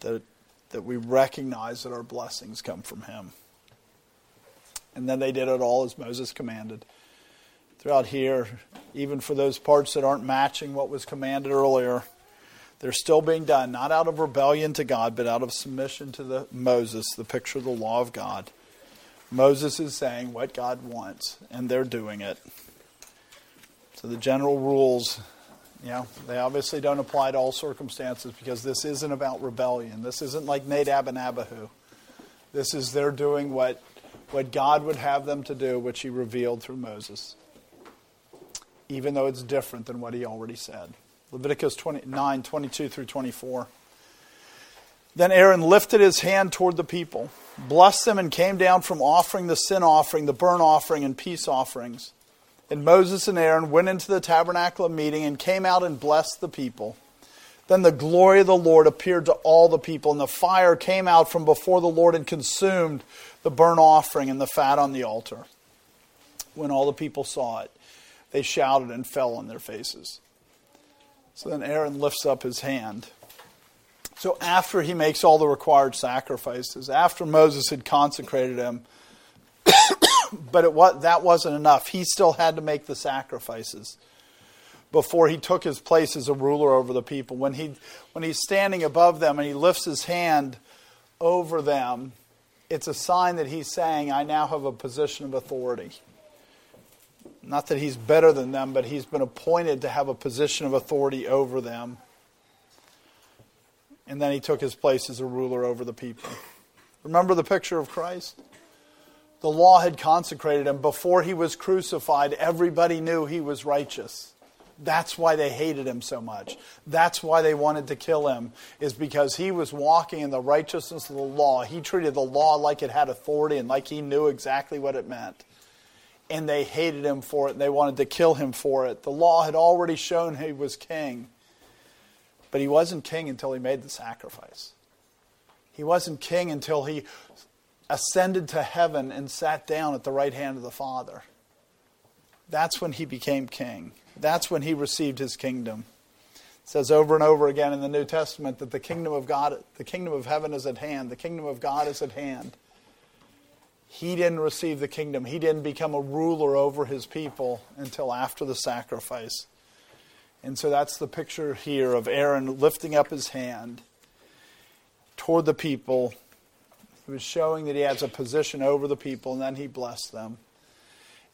That, that we recognize that our blessings come from Him. And then they did it all as Moses commanded. Throughout here, even for those parts that aren't matching what was commanded earlier, they're still being done, not out of rebellion to God, but out of submission to the Moses, the picture of the law of God. Moses is saying what God wants, and they're doing it. So the general rules, you know, they obviously don't apply to all circumstances because this isn't about rebellion. This isn't like Nadab and Abihu. This is they're doing what, what God would have them to do, which he revealed through Moses, even though it's different than what he already said. Leviticus 29, 22 through 24. Then Aaron lifted his hand toward the people, blessed them, and came down from offering the sin offering, the burnt offering, and peace offerings. And Moses and Aaron went into the tabernacle of meeting and came out and blessed the people. Then the glory of the Lord appeared to all the people, and the fire came out from before the Lord and consumed the burnt offering and the fat on the altar. When all the people saw it, they shouted and fell on their faces. So then Aaron lifts up his hand. So after he makes all the required sacrifices, after Moses had consecrated him, but it was, that wasn't enough. He still had to make the sacrifices before he took his place as a ruler over the people. When, he, when he's standing above them and he lifts his hand over them, it's a sign that he's saying, I now have a position of authority. Not that he's better than them, but he's been appointed to have a position of authority over them. And then he took his place as a ruler over the people. Remember the picture of Christ? The law had consecrated him. Before he was crucified, everybody knew he was righteous. That's why they hated him so much. That's why they wanted to kill him, is because he was walking in the righteousness of the law. He treated the law like it had authority and like he knew exactly what it meant and they hated him for it and they wanted to kill him for it. The law had already shown he was king, but he wasn't king until he made the sacrifice. He wasn't king until he ascended to heaven and sat down at the right hand of the Father. That's when he became king. That's when he received his kingdom. It says over and over again in the New Testament that the kingdom of God, the kingdom of heaven is at hand. The kingdom of God is at hand he didn't receive the kingdom. He didn't become a ruler over his people until after the sacrifice. And so that's the picture here of Aaron lifting up his hand toward the people. He was showing that he has a position over the people, and then he blessed them.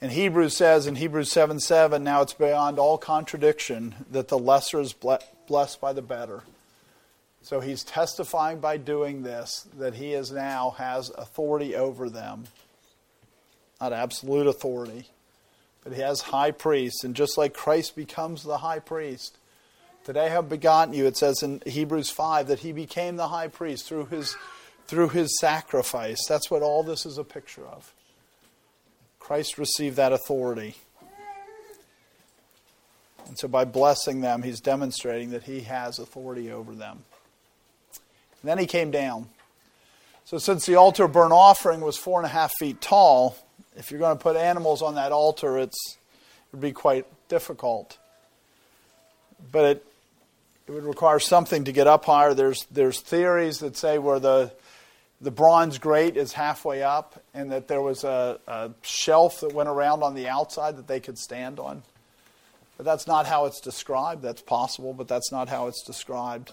And Hebrews says in Hebrews 7 7, now it's beyond all contradiction that the lesser is blessed by the better. So he's testifying by doing this that he is now has authority over them. Not absolute authority, but he has high priests. And just like Christ becomes the high priest, today have begotten you, it says in Hebrews 5 that he became the high priest through his, through his sacrifice. That's what all this is a picture of. Christ received that authority. And so by blessing them, he's demonstrating that he has authority over them. And then he came down. So, since the altar burnt offering was four and a half feet tall, if you're going to put animals on that altar, it's, it would be quite difficult. But it, it would require something to get up higher. There's, there's theories that say where the, the bronze grate is halfway up and that there was a, a shelf that went around on the outside that they could stand on. But that's not how it's described. That's possible, but that's not how it's described.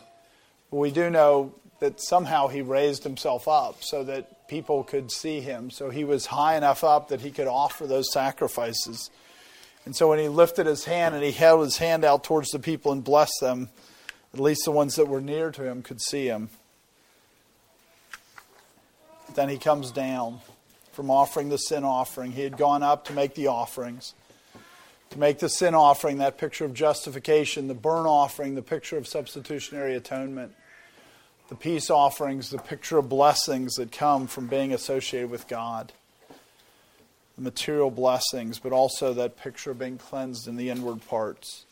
But we do know that somehow he raised himself up so that people could see him. So he was high enough up that he could offer those sacrifices. And so when he lifted his hand and he held his hand out towards the people and blessed them, at least the ones that were near to him could see him. Then he comes down from offering the sin offering. He had gone up to make the offerings. To make the sin offering that picture of justification, the burnt offering, the picture of substitutionary atonement, the peace offerings, the picture of blessings that come from being associated with God the material blessings, but also that picture of being cleansed in the inward parts.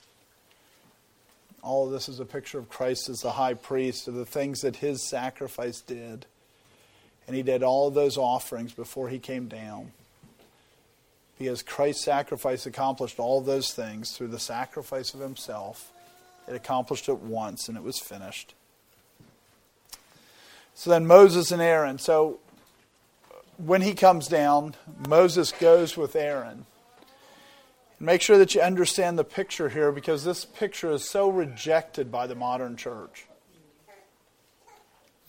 All of this is a picture of Christ as the high priest, of the things that his sacrifice did. And he did all of those offerings before he came down. Because Christ's sacrifice accomplished all those things through the sacrifice of himself. It accomplished it once and it was finished. So then Moses and Aaron. So when he comes down, Moses goes with Aaron. Make sure that you understand the picture here because this picture is so rejected by the modern church.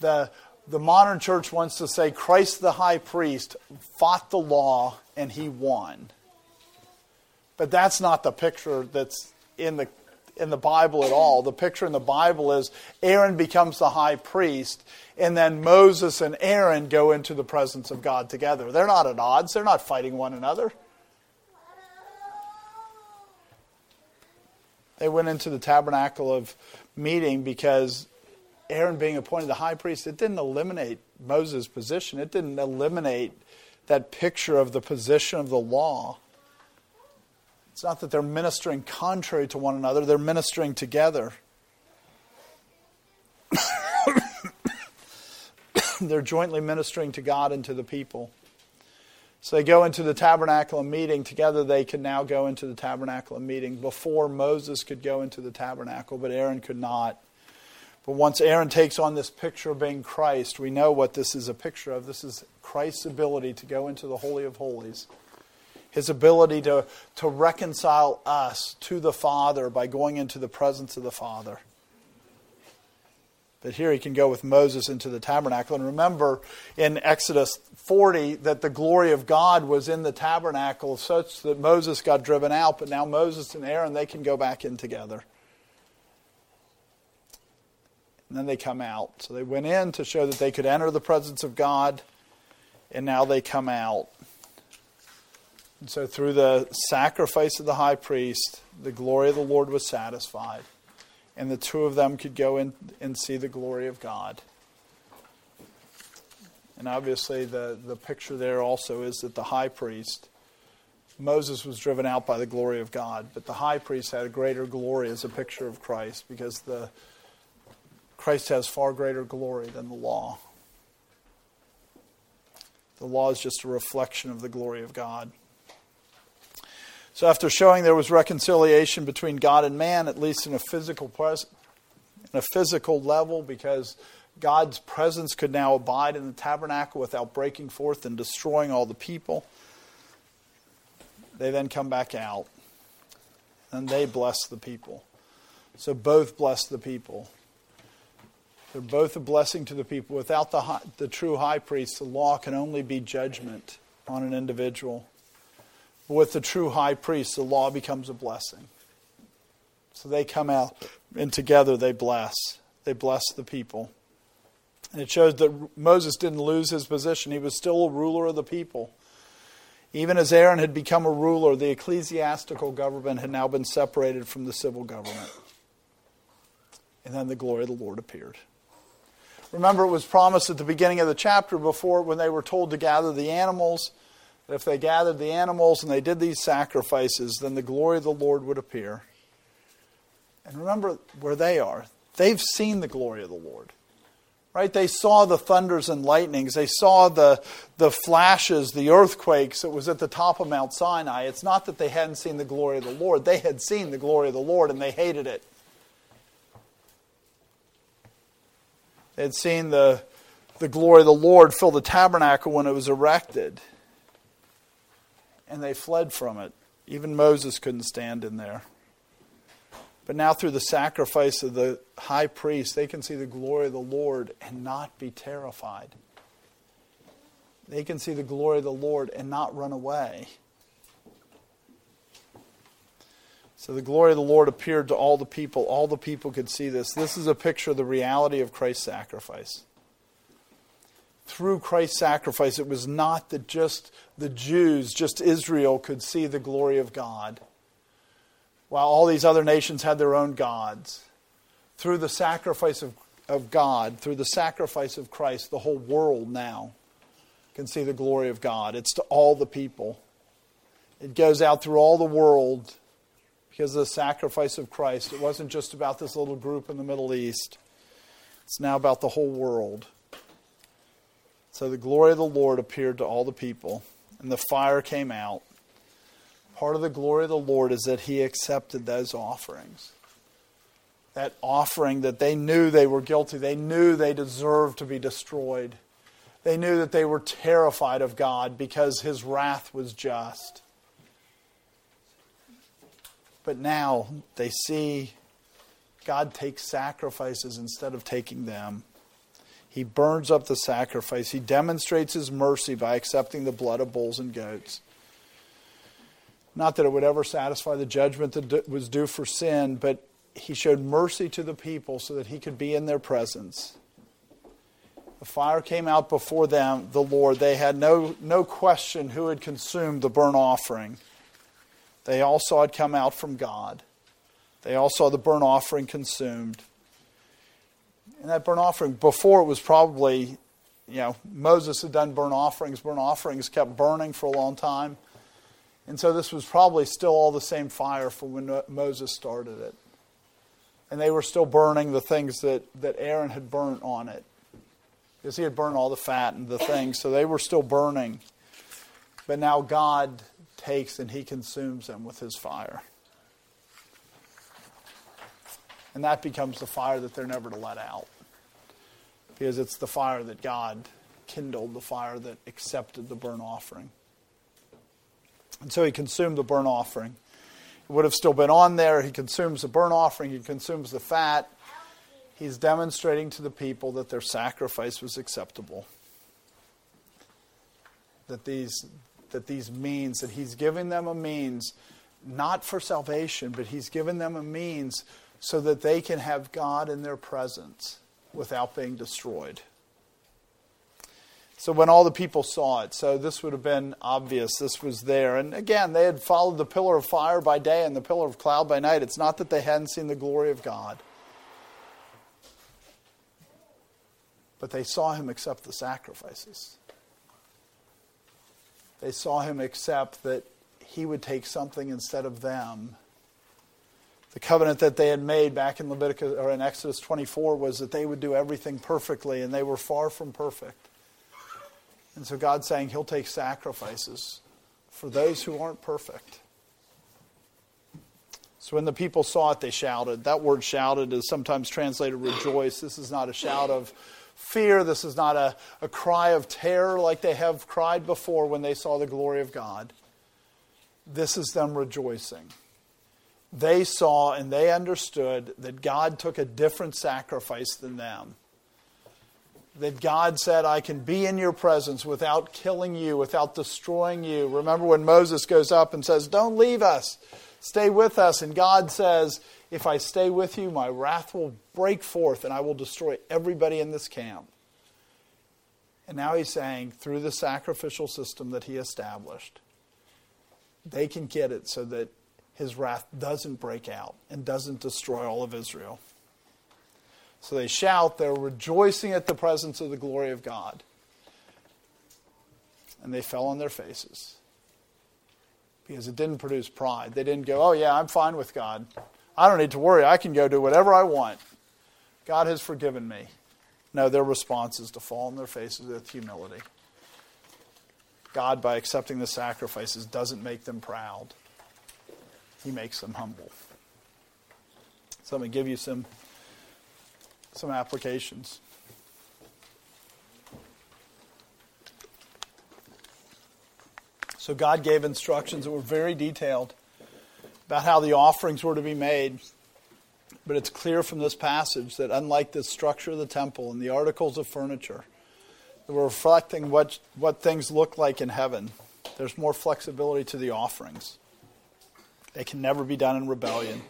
The, the modern church wants to say Christ the high priest fought the law and he won. But that's not the picture that's in the in the Bible at all. The picture in the Bible is Aaron becomes the high priest, and then Moses and Aaron go into the presence of God together. They're not at odds, they're not fighting one another. They went into the tabernacle of meeting because Aaron being appointed the high priest, it didn't eliminate Moses' position. It didn't eliminate that picture of the position of the law. It's not that they're ministering contrary to one another, they're ministering together. they're jointly ministering to God and to the people. So they go into the tabernacle and meeting. Together they can now go into the tabernacle and meeting. Before Moses could go into the tabernacle, but Aaron could not. But once Aaron takes on this picture of being Christ, we know what this is a picture of. This is Christ's ability to go into the Holy of Holies his ability to, to reconcile us to the Father by going into the presence of the Father. But here he can go with Moses into the tabernacle. And remember in Exodus 40 that the glory of God was in the tabernacle, such that Moses got driven out, but now Moses and Aaron, they can go back in together. And then they come out. So they went in to show that they could enter the presence of God, and now they come out. And so, through the sacrifice of the high priest, the glory of the Lord was satisfied. And the two of them could go in and see the glory of God. And obviously, the, the picture there also is that the high priest, Moses was driven out by the glory of God, but the high priest had a greater glory as a picture of Christ because the, Christ has far greater glory than the law. The law is just a reflection of the glory of God. So, after showing there was reconciliation between God and man, at least in a physical pres- in a physical level, because God's presence could now abide in the tabernacle without breaking forth and destroying all the people. They then come back out, and they bless the people. So both bless the people. They're both a blessing to the people. Without the, high, the true high priest, the law can only be judgment on an individual. With the true high priest, the law becomes a blessing. So they come out and together they bless. They bless the people. And it shows that Moses didn't lose his position. He was still a ruler of the people. Even as Aaron had become a ruler, the ecclesiastical government had now been separated from the civil government. And then the glory of the Lord appeared. Remember, it was promised at the beginning of the chapter before when they were told to gather the animals if they gathered the animals and they did these sacrifices, then the glory of the Lord would appear. And remember where they are. They've seen the glory of the Lord. Right? They saw the thunders and lightnings. They saw the, the flashes, the earthquakes It was at the top of Mount Sinai. It's not that they hadn't seen the glory of the Lord. They had seen the glory of the Lord and they hated it. They had seen the, the glory of the Lord fill the tabernacle when it was erected and they fled from it. Even Moses couldn't stand in there. But now, through the sacrifice of the high priest, they can see the glory of the Lord and not be terrified. They can see the glory of the Lord and not run away. So the glory of the Lord appeared to all the people. All the people could see this. This is a picture of the reality of Christ's sacrifice through Christ's sacrifice, it was not that just the Jews, just Israel, could see the glory of God. while all these other nations had their own gods. Through the sacrifice of, of God, through the sacrifice of Christ, the whole world now can see the glory of God. It's to all the people. It goes out through all the world because of the sacrifice of Christ. It wasn't just about this little group in the Middle East, it's now about the whole world. So the glory of the Lord appeared to all the people, and the fire came out. Part of the glory of the Lord is that He accepted those offerings. That offering that they knew they were guilty, they knew they deserved to be destroyed. They knew that they were terrified of God because His wrath was just. But now they see God takes sacrifices instead of taking them. He burns up the sacrifice. He demonstrates his mercy by accepting the blood of bulls and goats. Not that it would ever satisfy the judgment that was due for sin, but he showed mercy to the people so that he could be in their presence. The fire came out before them, the Lord. They had no, no question who had consumed the burnt offering. They all saw it come out from God. They all saw the burnt offering consumed. And that burnt offering, before it was probably, you know, Moses had done burnt offerings. Burnt offerings kept burning for a long time. And so this was probably still all the same fire from when Moses started it. And they were still burning the things that, that Aaron had burnt on it. Because he had burned all the fat and the things. So they were still burning. But now God takes and he consumes them with his fire. And that becomes the fire that they're never to let out. Because it's the fire that God kindled, the fire that accepted the burnt offering. And so he consumed the burnt offering. It would have still been on there. He consumes the burnt offering, he consumes the fat. He's demonstrating to the people that their sacrifice was acceptable. That these, that these means, that he's giving them a means, not for salvation, but he's given them a means so that they can have God in their presence without being destroyed. So when all the people saw it, so this would have been obvious, this was there. And again, they had followed the pillar of fire by day and the pillar of cloud by night. It's not that they hadn't seen the glory of God. But they saw him accept the sacrifices. They saw him accept that he would take something instead of them. The covenant that they had made back in Leviticus or in Exodus 24 was that they would do everything perfectly, and they were far from perfect. And so God's saying He'll take sacrifices for those who aren't perfect. So when the people saw it, they shouted. That word shouted is sometimes translated rejoice. This is not a shout of fear. This is not a, a cry of terror like they have cried before when they saw the glory of God. This is them rejoicing. They saw and they understood that God took a different sacrifice than them. That God said, I can be in your presence without killing you, without destroying you. Remember when Moses goes up and says, Don't leave us, stay with us. And God says, if I stay with you, my wrath will break forth and I will destroy everybody in this camp. And now he's saying, through the sacrificial system that he established, they can get it so that his wrath doesn't break out and doesn't destroy all of Israel. So they shout, they're rejoicing at the presence of the glory of God. And they fell on their faces because it didn't produce pride. They didn't go, oh, yeah, I'm fine with God. I don't need to worry. I can go do whatever I want. God has forgiven me. No, their response is to fall on their faces with humility. God, by accepting the sacrifices, doesn't make them proud, He makes them humble. So let me give you some, some applications. So God gave instructions that were very detailed about how the offerings were to be made. But it's clear from this passage that unlike the structure of the temple and the articles of furniture that were reflecting what, what things look like in heaven, there's more flexibility to the offerings. They can never be done in rebellion.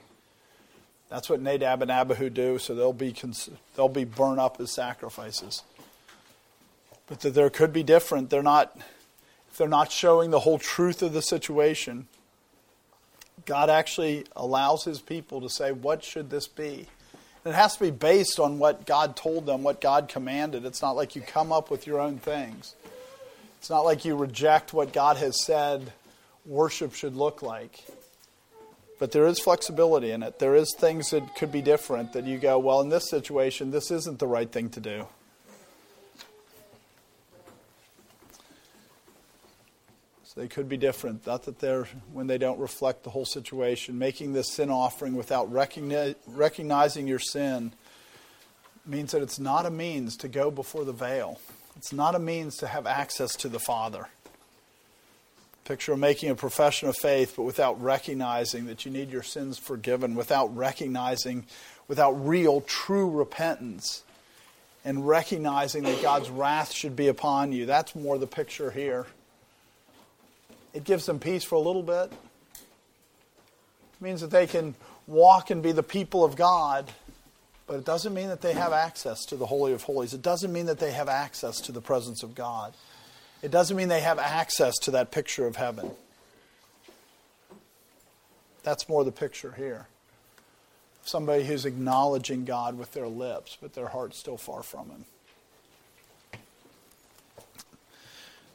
That's what Nadab and Abihu do, so they'll be, cons- they'll be burned up as sacrifices. But that there could be different. They're not, if they're not showing the whole truth of the situation God actually allows his people to say, What should this be? And it has to be based on what God told them, what God commanded. It's not like you come up with your own things. It's not like you reject what God has said worship should look like. But there is flexibility in it. There is things that could be different that you go, well, in this situation, this isn't the right thing to do. So they could be different. Not that they're, when they don't reflect the whole situation. Making this sin offering without recogni- recognizing your sin means that it's not a means to go before the veil, it's not a means to have access to the Father. Picture of making a profession of faith, but without recognizing that you need your sins forgiven, without recognizing, without real, true repentance, and recognizing that God's wrath should be upon you. That's more the picture here. It gives them peace for a little bit. It means that they can walk and be the people of God, but it doesn't mean that they have access to the Holy of Holies. It doesn't mean that they have access to the presence of God. It doesn't mean they have access to that picture of heaven. That's more the picture here. Somebody who's acknowledging God with their lips, but their heart's still far from Him.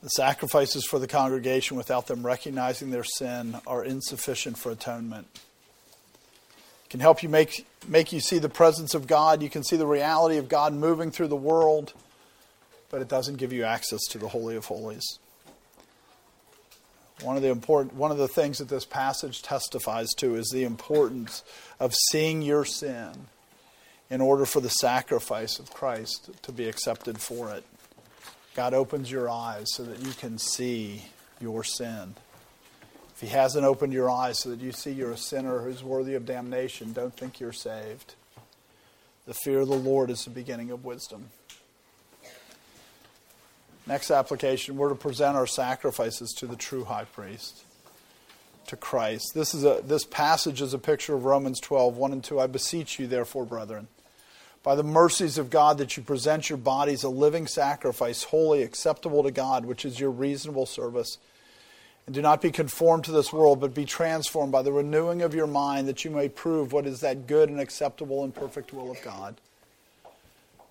The sacrifices for the congregation without them recognizing their sin are insufficient for atonement. It can help you make, make you see the presence of God. You can see the reality of God moving through the world, but it doesn't give you access to the Holy of Holies. One of the important one of the things that this passage testifies to is the importance of seeing your sin in order for the sacrifice of Christ to be accepted for it. God opens your eyes so that you can see your sin. If He hasn't opened your eyes so that you see you're a sinner who's worthy of damnation, don't think you're saved. The fear of the Lord is the beginning of wisdom. Next application, we're to present our sacrifices to the true high priest, to Christ. This, is a, this passage is a picture of Romans 12, 1 and 2. I beseech you, therefore, brethren by the mercies of God that you present your bodies a living sacrifice, holy, acceptable to God, which is your reasonable service. And do not be conformed to this world, but be transformed by the renewing of your mind, that you may prove what is that good and acceptable and perfect will of God.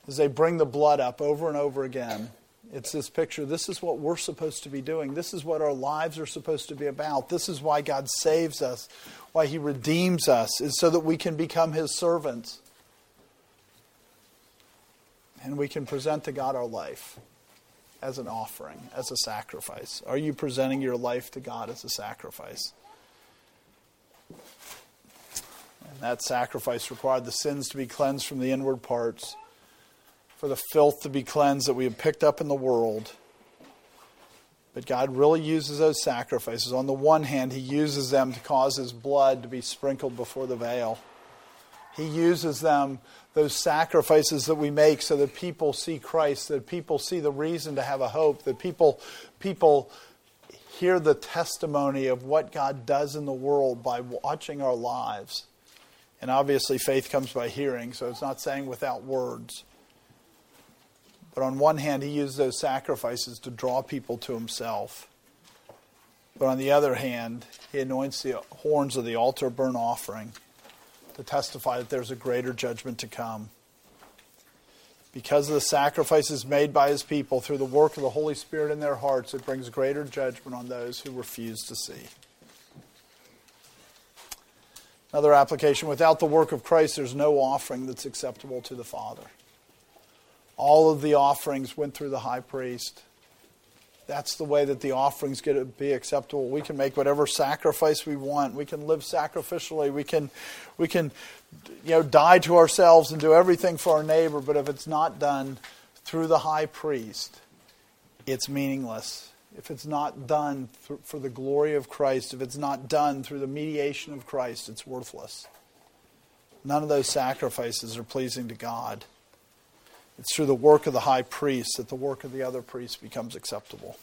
As they bring the blood up over and over again, it's this picture. This is what we're supposed to be doing. This is what our lives are supposed to be about. This is why God saves us, why He redeems us, is so that we can become His servants and we can present to God our life as an offering, as a sacrifice. Are you presenting your life to God as a sacrifice? And that sacrifice required the sins to be cleansed from the inward parts, for the filth to be cleansed that we have picked up in the world. But God really uses those sacrifices. On the one hand, He uses them to cause His blood to be sprinkled before the veil. He uses them those sacrifices that we make so that people see Christ, that people see the reason to have a hope, that people, people hear the testimony of what God does in the world by watching our lives. And obviously, faith comes by hearing, so it's not saying without words. But on one hand, he used those sacrifices to draw people to himself. But on the other hand, he anoints the horns of the altar burnt offering to testify that there's a greater judgment to come. Because of the sacrifices made by his people through the work of the Holy Spirit in their hearts, it brings greater judgment on those who refuse to see. Another application without the work of Christ, there's no offering that's acceptable to the Father. All of the offerings went through the high priest. That's the way that the offerings get to be acceptable. We can make whatever sacrifice we want. We can live sacrificially. We can, we can, you know, die to ourselves and do everything for our neighbor. But if it's not done through the high priest, it's meaningless. If it's not done for the glory of Christ, if it's not done through the mediation of Christ, it's worthless. None of those sacrifices are pleasing to God. It's through the work of the high priest that the work of the other priests becomes acceptable.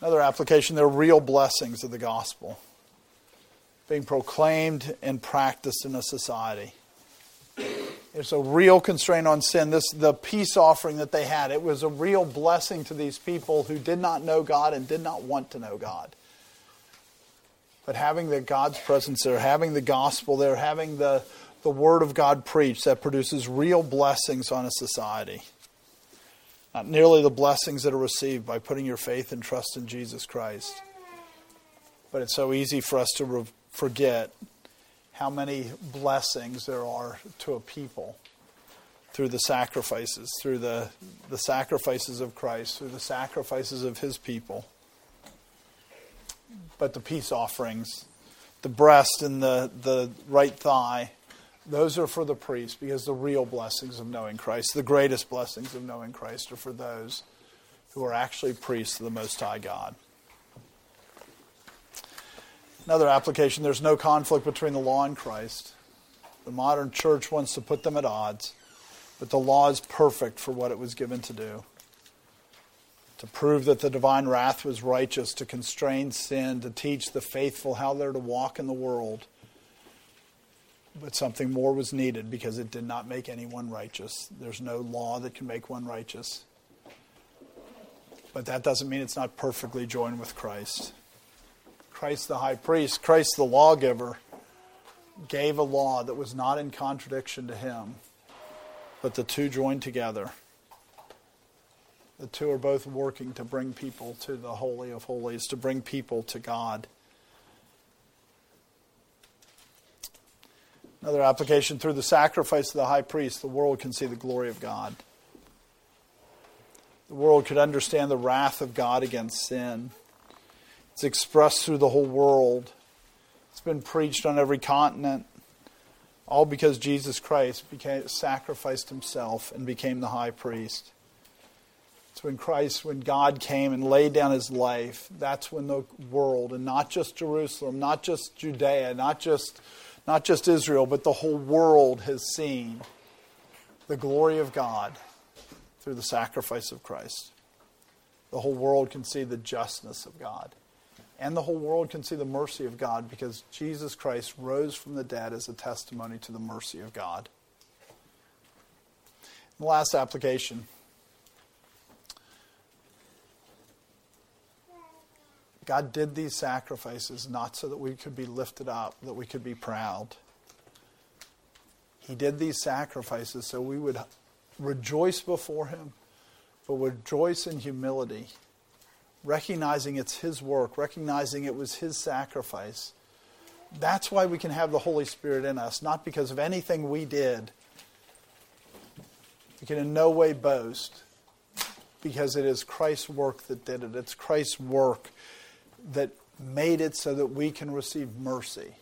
Another application, they're real blessings of the gospel being proclaimed and practiced in a society. It's a real constraint on sin. This the peace offering that they had. It was a real blessing to these people who did not know God and did not want to know God. But having the God's presence there, having the gospel there, having the, the word of God preached that produces real blessings on a society. Not nearly the blessings that are received by putting your faith and trust in Jesus Christ. But it's so easy for us to re- forget how many blessings there are to a people through the sacrifices, through the, the sacrifices of Christ, through the sacrifices of his people. But the peace offerings, the breast and the, the right thigh, those are for the priest because the real blessings of knowing Christ, the greatest blessings of knowing Christ, are for those who are actually priests of the Most High God. Another application there's no conflict between the law and Christ. The modern church wants to put them at odds, but the law is perfect for what it was given to do to prove that the divine wrath was righteous, to constrain sin, to teach the faithful how they're to walk in the world. But something more was needed because it did not make anyone righteous. There's no law that can make one righteous. But that doesn't mean it's not perfectly joined with Christ. Christ the high priest, Christ the lawgiver, gave a law that was not in contradiction to him, but the two joined together. The two are both working to bring people to the Holy of Holies, to bring people to God. Another application through the sacrifice of the high priest, the world can see the glory of God. The world could understand the wrath of God against sin. It's expressed through the whole world. It's been preached on every continent, all because Jesus Christ became, sacrificed himself and became the high priest. It's when Christ, when God came and laid down his life, that's when the world, and not just Jerusalem, not just Judea, not just, not just Israel, but the whole world has seen the glory of God through the sacrifice of Christ. The whole world can see the justness of God. And the whole world can see the mercy of God because Jesus Christ rose from the dead as a testimony to the mercy of God. The last application God did these sacrifices not so that we could be lifted up, that we could be proud. He did these sacrifices so we would rejoice before Him, but rejoice in humility, recognizing it's His work, recognizing it was His sacrifice. That's why we can have the Holy Spirit in us, not because of anything we did. We can in no way boast because it is Christ's work that did it. It's Christ's work that made it so that we can receive mercy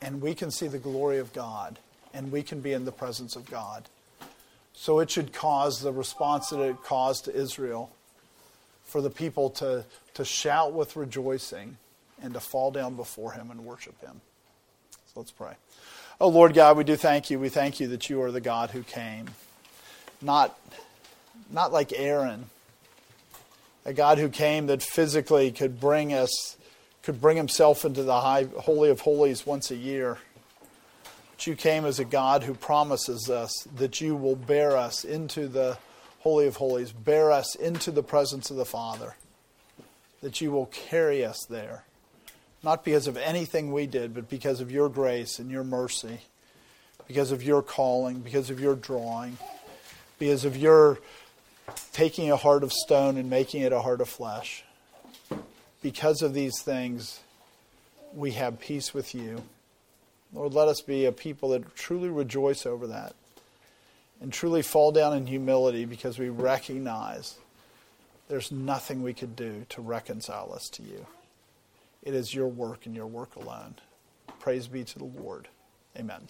and we can see the glory of God and we can be in the presence of God. So it should cause the response that it caused to Israel for the people to, to shout with rejoicing and to fall down before him and worship him. So let's pray. Oh Lord God, we do thank you. We thank you that you are the God who came. Not, not like Aaron a God who came that physically could bring us, could bring himself into the high, Holy of Holies once a year. But you came as a God who promises us that you will bear us into the Holy of Holies, bear us into the presence of the Father, that you will carry us there. Not because of anything we did, but because of your grace and your mercy, because of your calling, because of your drawing, because of your taking a heart of stone and making it a heart of flesh. Because of these things, we have peace with you. Lord, let us be a people that truly rejoice over that and truly fall down in humility because we recognize there's nothing we could do to reconcile us to you. It is your work and your work alone. Praise be to the Lord. Amen.